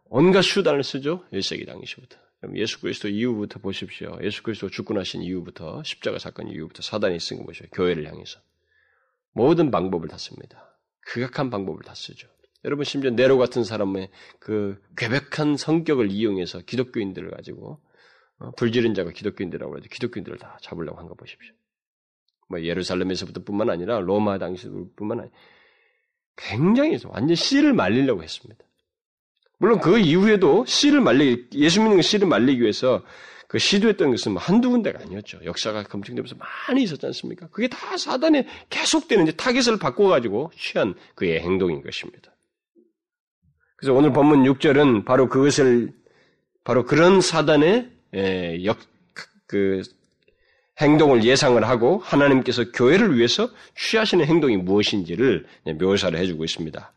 온갖 수단을 쓰죠. 1세기 당시부터. 예수 그리스도 이후부터 보십시오. 예수 그리스도 죽고 나신 이후부터 십자가 사건 이후부터 사단이 쓴 거 보십시오. 교회를 향해서 모든 방법을 다 씁니다. 극악한 방법을 다 쓰죠. 여러분 심지어 네로 같은 사람의 그 괴백한 성격을 이용해서 기독교인들을 가지고 어, 불지른 자가 기독교인들이라고 해도 기독교인들을 다 잡으려고 한 거 보십시오. 뭐 예루살렘에서부터뿐만 아니라 로마 당시뿐만 아니라 굉장히 완전 씨를 말리려고 했습니다. 물론 그 이후에도 씨를 말리 예수 믿는 씨를 말리기 위해서 그 시도했던 것은 뭐 한두 군데가 아니었죠. 역사가 검증되면서 많이 있었지 않습니까? 그게 다 사단의 계속되는 이제 타겟을 바꿔가지고 취한 그의 행동인 것입니다. 그래서 오늘 본문 6절은 바로 그것을 바로 그런 사단의 역, 그 행동을 예상을 하고 하나님께서 교회를 위해서 취하시는 행동이 무엇인지를 묘사를 해주고 있습니다.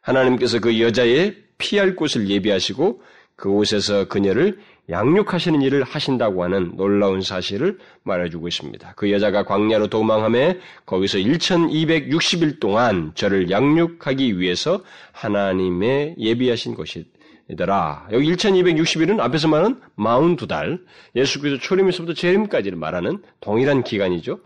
하나님께서 그 여자의 피할 곳을 예비하시고 그곳에서 그녀를 양육하시는 일을 하신다고 하는 놀라운 사실을 말해주고 있습니다. 그 여자가 광야로 도망함에 거기서 1260일 동안 저를 양육하기 위해서 하나님의 예비하신 것이더라. 여기 1260일은 앞에서 말한 42달, 예수 그리스도 초림에서부터 재림까지를 말하는 동일한 기간이죠.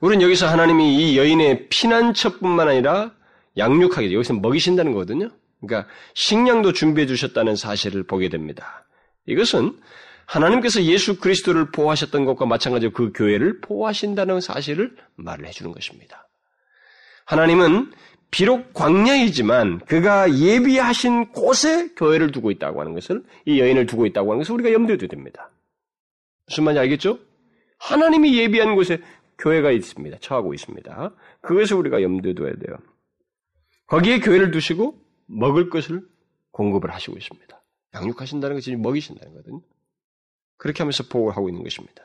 우리는 여기서 하나님이 이 여인의 피난처뿐만 아니라 양육하게 여기서 먹이신다는 거거든요. 그러니까 식량도 준비해 주셨다는 사실을 보게 됩니다. 이것은 하나님께서 예수 그리스도를 보호하셨던 것과 마찬가지로 그 교회를 보호하신다는 사실을 말을 해주는 것입니다. 하나님은 비록 광야이지만 그가 예비하신 곳에 교회를 두고 있다고 하는 것을 이 여인을 두고 있다고 하는 것을 우리가 염두에 둬야 됩니다. 무슨 말인지 알겠죠? 하나님이 예비한 곳에 교회가 있습니다. 처하고 있습니다. 그것을 우리가 염두에 둬야 돼요. 거기에 교회를 두시고 먹을 것을 공급을 하시고 있습니다. 양육하신다는 것이 먹이신다는 거거든요. 그렇게 하면서 보호를 하고 있는 것입니다.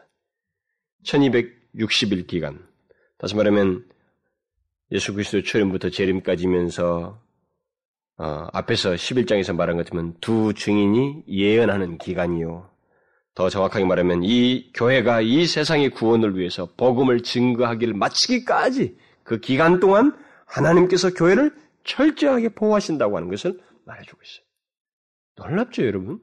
1260일 기간. 다시 말하면 예수 그리스도 출현부터 재림까지면서 어, 앞에서 11장에서 말한 것처럼 두 증인이 예언하는 기간이요. 더 정확하게 말하면 이 교회가 이 세상의 구원을 위해서 복음을 증거하기를 마치기까지 그 기간 동안 하나님께서 교회를 철저하게 보호하신다고 하는 것을 말해주고 있어요. 놀랍죠, 여러분?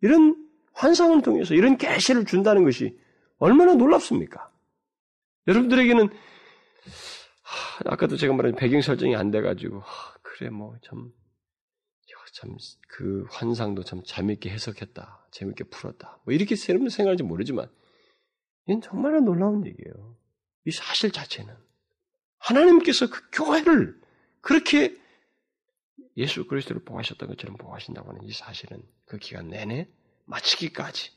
이런 환상을 통해서 이런 계시를 준다는 것이 얼마나 놀랍습니까? 여러분들에게는 하, 아까도 제가 말한 배경 설정이 안 돼가지고 하, 그래 뭐참 참 그 환상도 참 재밌게 해석했다, 재밌게 풀었다. 뭐 이렇게 여러분 생각할지 모르지만 이건 정말 놀라운 얘기예요. 이 사실 자체는 하나님께서 그 교회를 그렇게 예수 그리스도를 보호하셨던 것처럼 보호하신다고 하는 이 사실은 그 기간 내내 마치기까지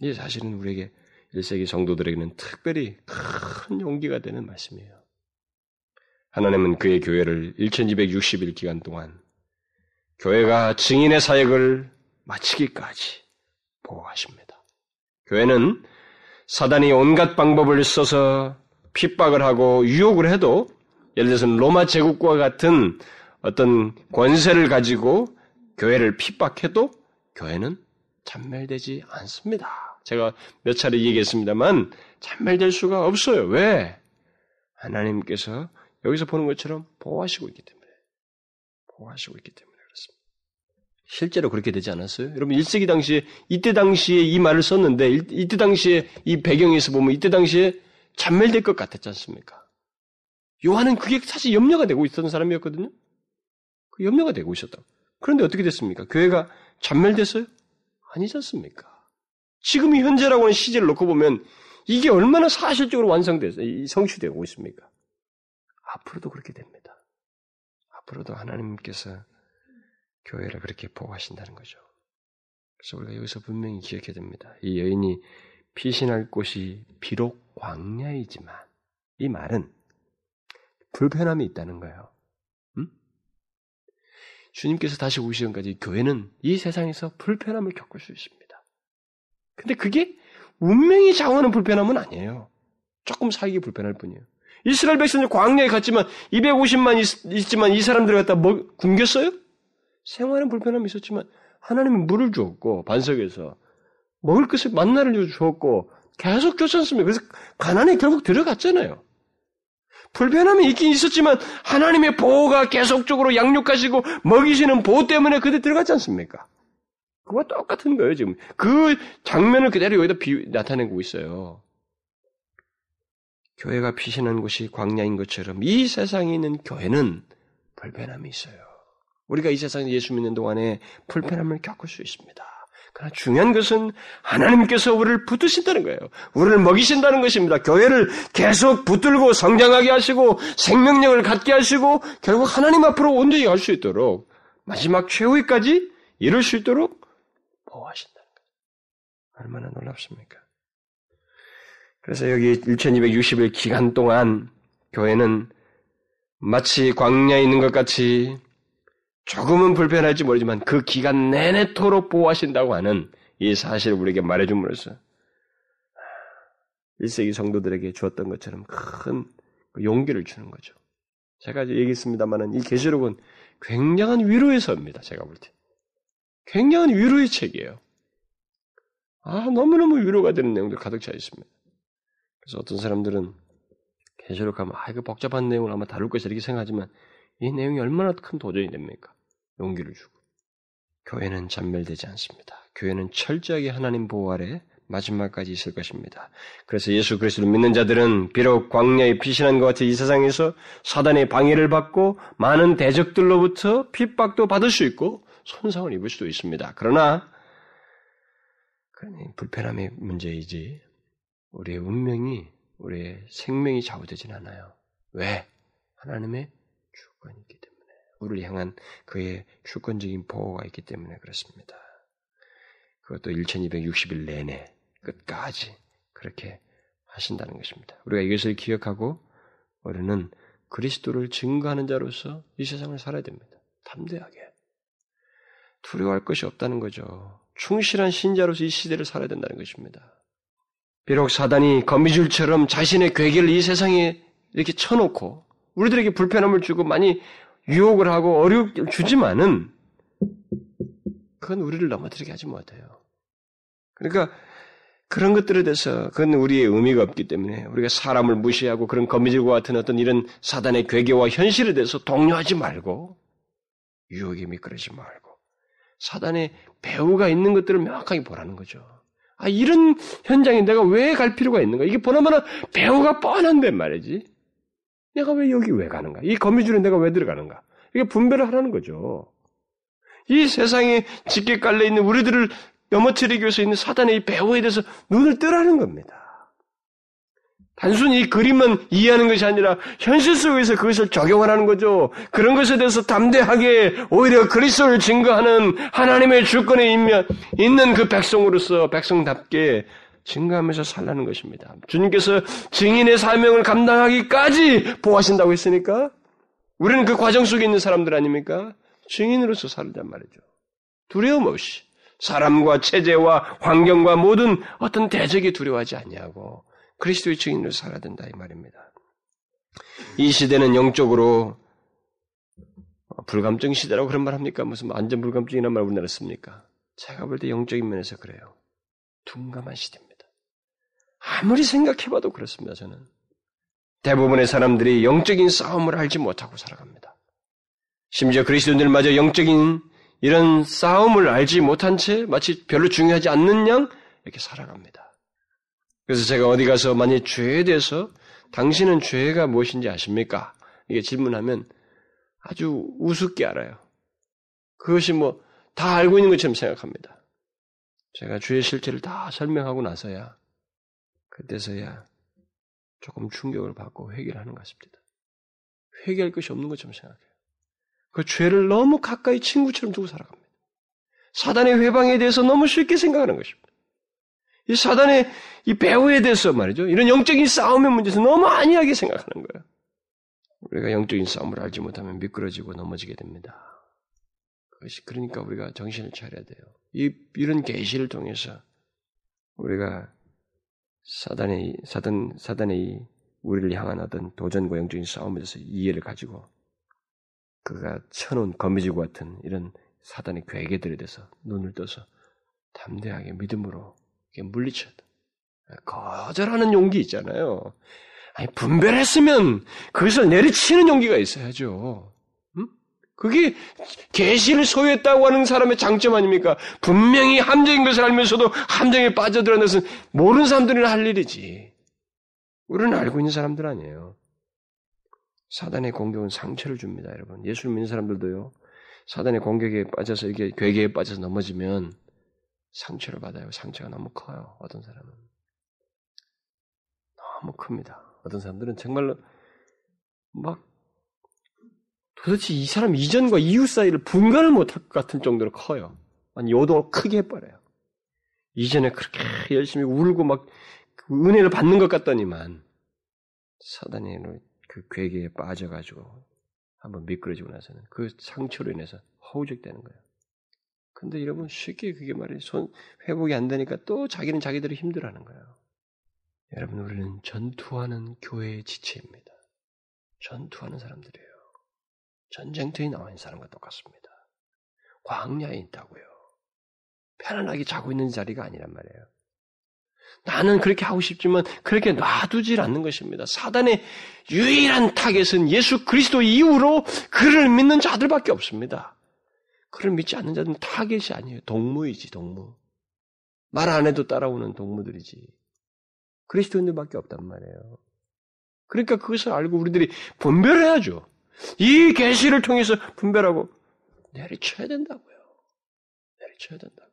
이 사실은 우리에게 1세기 성도들에게는 특별히 큰 용기가 되는 말씀이에요. 하나님은 그의 교회를 1260일 기간 동안 교회가 증인의 사역을 마치기까지 보호하십니다. 교회는 사단이 온갖 방법을 써서 핍박을 하고 유혹을 해도 예를 들어서 로마 제국과 같은 어떤 권세를 가지고 교회를 핍박해도 교회는 잔멸되지 않습니다. 제가 몇 차례 얘기했습니다만 잔멸될 수가 없어요. 왜? 하나님께서 여기서 보는 것처럼 보호하시고 있기 때문에 보호하시고 있기 때문에 그렇습니다. 실제로 그렇게 되지 않았어요? 여러분 1세기 당시에 이때 당시에 이 말을 썼는데 이때 당시에 이 배경에서 보면 이때 당시에 잔멸될 것 같았지 않습니까? 요한은 그게 사실 염려가 되고 있었던 사람이었거든요. 그 염려가 되고 있었다. 그런데 어떻게 됐습니까? 교회가 잔멸됐어요? 아니지 않습니까? 지금 이 현재라고 하는 시제를 놓고 보면 이게 얼마나 사실적으로 완성돼서 성취되고 있습니까? 앞으로도 그렇게 됩니다. 앞으로도 하나님께서 교회를 그렇게 보호하신다는 거죠. 그래서 우리가 여기서 분명히 기억해야 됩니다. 이 여인이 피신할 곳이 비록 광야이지만 이 말은 불편함이 있다는 거예요. 음? 주님께서 다시 오시기까지 교회는 이 세상에서 불편함을 겪을 수 있습니다. 근데 그게 운명이 장하는 불편함은 아니에요. 조금 살기 불편할 뿐이에요. 이스라엘 백성이 광야에 갔지만 250만 있, 지만이 사람들을 갖다 뭐, 굶겼어요? 생활은 불편함이 있었지만 하나님은 물을 주었고 반석에서 먹을 것을 만나를 주었고 계속 않습니까? 그래서 가난에 결국 들어갔잖아요. 불편함이 있긴 있었지만 하나님의 보호가 계속적으로 양육하시고 먹이시는 보호 때문에 그들 들어갔지 않습니까? 그와 똑같은 거예요, 지금. 그 장면을 그대로 여기다 비, 나타내고 있어요. 교회가 피신한 곳이 광야인 것처럼 이 세상에 있는 교회는 불편함이 있어요. 우리가 이 세상에 예수 믿는 동안에 불편함을 겪을 수 있습니다. 그러나 중요한 것은 하나님께서 우리를 붙드신다는 거예요. 우리를 먹이신다는 것입니다. 교회를 계속 붙들고 성장하게 하시고 생명력을 갖게 하시고 결국 하나님 앞으로 온전히 갈 수 있도록 마지막 최후까지 이룰 수 있도록 보호하신다는 거죠. 얼마나 놀랍습니까? 그래서 여기 1260일 기간 동안 교회는 마치 광야에 있는 것 같이 조금은 불편할지 모르지만 그 기간 내내토록 보호하신다고 하는 이 사실을 우리에게 말해줌으로써 1세기 성도들에게 주었던 것처럼 큰그 용기를 주는 거죠. 제가 얘기했습니다만은 이 계시록은 굉장한 위로의 서입니다. 제가 볼 때. 굉장한 위로의 책이에요. 아, 너무너무 위로가 되는 내용들 가득 차 있습니다. 그래서 어떤 사람들은 계시록 하면 아, 이거 복잡한 내용을 아마 다룰 것이 이렇게 생각하지만 이 내용이 얼마나 큰 도전이 됩니까? 용기를 주고. 교회는 잔멸되지 않습니다. 교회는 철저하게 하나님 보호 아래 마지막까지 있을 것입니다. 그래서 예수 그리스도를 믿는 자들은 비록 광야에 피신한 것 같은 이 세상에서 사단의 방해를 받고 많은 대적들로부터 핍박도 받을 수 있고 손상을 입을 수도 있습니다. 그러나 불편함의 문제이지 우리의 운명이 우리의 생명이 좌우되진 않아요. 왜? 하나님의 주권이 있기 때문에 우리를 향한 그의 주권적인 보호가 있기 때문에 그렇습니다. 그것도 1260일 내내 끝까지 그렇게 하신다는 것입니다. 우리가 이것을 기억하고 우리는 그리스도를 증거하는 자로서 이 세상을 살아야 됩니다. 담대하게. 두려워할 것이 없다는 거죠. 충실한 신자로서 이 시대를 살아야 된다는 것입니다. 비록 사단이 거미줄처럼 자신의 괴계를 이 세상에 이렇게 쳐놓고 우리들에게 불편함을 주고 많이 유혹을 하고 어려움을 주지만은 그건 우리를 넘어뜨리게 하지 못해요. 그러니까 그런 것들에 대해서 그건 우리의 의미가 없기 때문에 우리가 사람을 무시하고 그런 거미줄과 같은 어떤 이런 사단의 괴계와 현실에 대해서 동요하지 말고 유혹에 미끄러지 말고 사단의 배후가 있는 것들을 명확하게 보라는 거죠. 아, 이런 현장에 내가 왜 갈 필요가 있는가? 이게 보나마나 배후가 뻔한데 말이지. 내가 왜 여기 왜 가는가? 이 거미줄에 내가 왜 들어가는가? 이게 분별을 하라는 거죠. 이 세상에 짙게 깔려 있는 우리들을 넘어뜨리기 위해서 있는 사단의 이 배후에 대해서 눈을 뜨라는 겁니다. 단순히 이 그림만 이해하는 것이 아니라 현실 속에서 그것을 적용하라는 거죠. 그런 것에 대해서 담대하게 오히려 그리스도를 증거하는 하나님의 주권에 있는 그 백성으로서 백성답게 증거하면서 살라는 것입니다. 주님께서 증인의 사명을 감당하기까지 보하신다고 했으니까 우리는 그 과정 속에 있는 사람들 아닙니까? 증인으로서 살단 말이죠. 두려움 없이 사람과 체제와 환경과 모든 어떤 대적이 두려워하지 않냐고 그리스도의 증인으로 살아야 된다 이 말입니다. 이 시대는 영적으로 불감증 시대라고 그런 말 합니까? 무슨 안전 불감증이란 말 우리나라 씁니까? 제가 볼 때 영적인 면에서 그래요. 둔감한 시대입니다. 아무리 생각해봐도 그렇습니다. 저는 대부분의 사람들이 영적인 싸움을 알지 못하고 살아갑니다. 심지어 그리스도인들마저 영적인 이런 싸움을 알지 못한 채 마치 별로 중요하지 않는 양 이렇게 살아갑니다. 그래서 제가 어디 가서 만약 죄에 대해서 당신은 죄가 무엇인지 아십니까? 이게 질문하면 아주 우습게 알아요. 그것이 뭐 다 알고 있는 것처럼 생각합니다. 제가 죄의 실체를 다 설명하고 나서야 그때서야 조금 충격을 받고 회개를 하는 것 같습니다. 회개할 것이 없는 것처럼 생각해요. 그 죄를 너무 가까이 친구처럼 두고 살아갑니다. 사단의 회방에 대해서 너무 쉽게 생각하는 것입니다. 이 사단의 이 배후에 대해서 말이죠. 이런 영적인 싸움의 문제에서 너무 안이하게 생각하는 거예요. 우리가 영적인 싸움을 알지 못하면 미끄러지고 넘어지게 됩니다. 그것이 그러니까 우리가 정신을 차려야 돼요. 이 이런 계시를 통해서 우리가 사단의 사단 사단의 우리를 향한 어떤 도전과 영적인 싸움에 대해서 이해를 가지고 그가 쳐놓은 거미줄 같은 이런 사단의 괴계들에 대해서 눈을 떠서 담대하게 믿음으로 물리쳐야 돼. 거절하는 용기 있잖아요. 아니, 분별했으면 그것을 내리치는 용기가 있어야죠. 음? 그게 계시를 소유했다고 하는 사람의 장점 아닙니까? 분명히 함정인 것을 알면서도 함정에 빠져들어는 것은 모르는 사람들이나 할 일이지. 우리는 알고 있는 사람들 아니에요. 사단의 공격은 상처를 줍니다, 여러분. 예수를 믿는 사람들도요. 사단의 공격에 빠져서 이게 괴계에 빠져서 넘어지면 상처를 받아요. 상처가 너무 커요. 어떤 사람은 너무 큽니다. 어떤 사람들은 정말로 막 도대체 이 사람 이전과 이후 사이를 분간을 못할 것 같은 정도로 커요. 아니 요동을 크게 해버려요. 이전에 그렇게 열심히 울고 막 그 은혜를 받는 것 같더니만 사단이 그 괴계에 빠져가지고 한번 미끄러지고 나서는 그 상처로 인해서 허우적대는 거예요. 근데 여러분 쉽게 그게 말이에요. 손 회복이 안 되니까 또 자기는 자기대로 힘들어하는 거예요. 여러분 우리는 전투하는 교회의 지체입니다. 전투하는 사람들이에요. 전쟁터에 나와 있는 사람과 똑같습니다. 광야에 있다고요. 편안하게 자고 있는 자리가 아니란 말이에요. 나는 그렇게 하고 싶지만 그렇게 놔두질 않는 것입니다. 사단의 유일한 타겟은 예수 그리스도 이후로 그를 믿는 자들밖에 없습니다. 그를 믿지 않는 자들은 타겟이 아니에요. 동무이지, 동무. 말 안 해도 따라오는 동무들이지. 그리스도인들밖에 없단 말이에요. 그러니까 그것을 알고 우리들이 분별해야죠. 이 계시를 통해서 분별하고 내리쳐야 된다고요. 내리쳐야 된다고.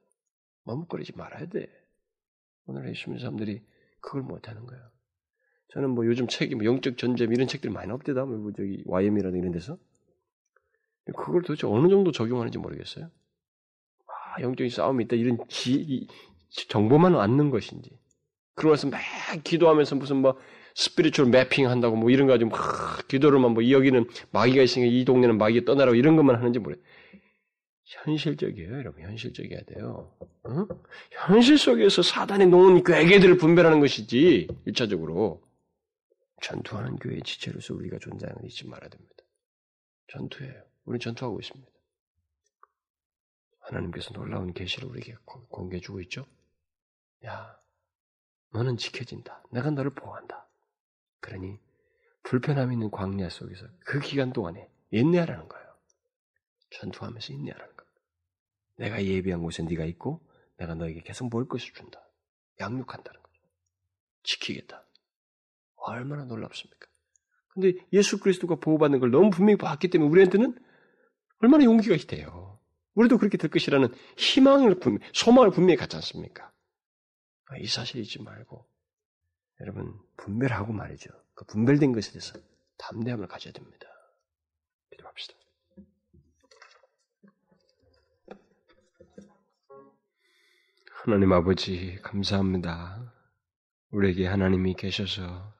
머뭇거리지 말아야 돼. 오늘 예수 믿는 사람들이 그걸 못하는 거예요. 저는 뭐 요즘 책이 뭐 영적 전쟁 이런 책들 많이 없대다. 뭐 저기 YM이라든 이런 데서. 그걸 도대체 어느 정도 적용하는지 모르겠어요. 아, 영적인 싸움이 있다 이런 지, 정보만 얻는 것인지. 그러면서 막 기도하면서 무슨 뭐 스피리추얼 매핑 한다고 뭐 이런 거 가지고 막 기도를만 뭐 여기는 마귀가 있으니까 이 동네는 마귀가 떠나라고 이런 것만 하는지 모르. 현실적이에요, 여러분. 현실적이어야 돼요. 응? 현실 속에서 사단이 놓은 괴계들을 분별하는 것이지, 일차적으로. 전투하는 교회의 지체로서 우리가 존재하는 걸 잊지 말아야 됩니다. 전투예요. 우리는 전투하고 있습니다. 하나님께서 놀라운 계시를 우리에게 공개해 주고 있죠. 야, 너는 지켜진다. 내가 너를 보호한다. 그러니 불편함 있는 광야 속에서 그 기간 동안에 인내하라는 거예요. 전투하면서 인내하라는 거예요. 내가 예비한 곳에 네가 있고 내가 너에게 계속 먹을 것을 준다. 양육한다는 거죠. 지키겠다. 얼마나 놀랍습니까? 근데 예수 그리스도가 보호받는 걸 너무 분명히 봤기 때문에 우리한테는 얼마나 용기가 돼요. 우리도 그렇게 될 것이라는 희망을 분 소망을 분명히 갖지 않습니까? 이 사실 잊지 말고 여러분 분별하고 말이죠. 그 분별된 것에 대해서 담대함을 가져야 됩니다. 기도합시다. 하나님 아버지 감사합니다. 우리에게 하나님이 계셔서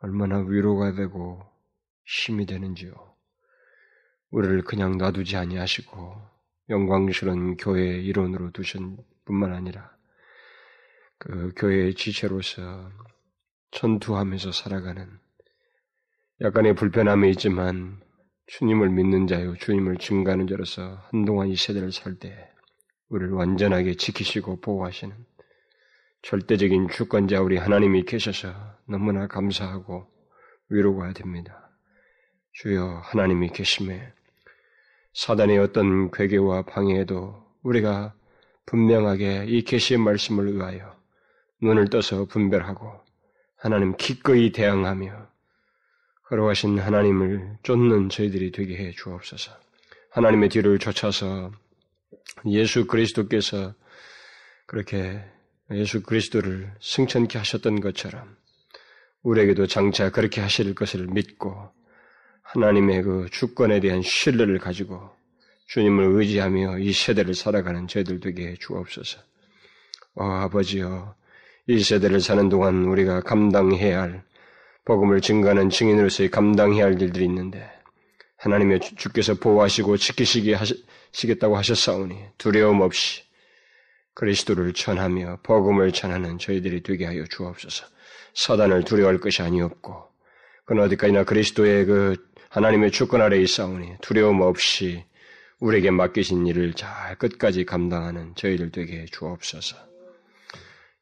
얼마나 위로가 되고 힘이 되는지요. 우리를 그냥 놔두지 아니하시고 영광스러운 교회의 일원으로 두신 뿐만 아니라 그 교회의 지체로서 전투하면서 살아가는 약간의 불편함이 있지만 주님을 믿는 자요, 주님을 증가하는 자로서 한동안 이 세대를 살 때 우리를 완전하게 지키시고 보호하시는 절대적인 주권자 우리 하나님이 계셔서 너무나 감사하고 위로가 됩니다. 주여 하나님이 계심에 사단의 어떤 괴계와 방해에도 우리가 분명하게 이 계시의 말씀을 의하여 눈을 떠서 분별하고 하나님 기꺼이 대항하며 걸어가신 하나님을 쫓는 저희들이 되게 해 주옵소서. 하나님의 뒤를 쫓아서 예수 그리스도께서 그렇게 예수 그리스도를 승천케 하셨던 것처럼 우리에게도 장차 그렇게 하실 것을 믿고 하나님의 그 주권에 대한 신뢰를 가지고 주님을 의지하며 이 세대를 살아가는 저희들 되게 해 주옵소서. 어, 아버지여, 이 세대를 사는 동안 우리가 감당해야 할 복음을 증가하는 증인으로서의 감당해야 할 일들이 있는데 하나님의 주께서 보호하시고 지키시게 하시겠다고 하셨사오니 두려움 없이 그리스도를 전하며 복음을 전하는 저희들이 되게 하여 주옵소서. 사단을 두려워할 것이 아니었고 그는 어디까지나 그리스도의 그 하나님의 주권 아래 있사오니 두려움 없이 우리에게 맡기신 일을 잘 끝까지 감당하는 저희들 되게 주옵소서.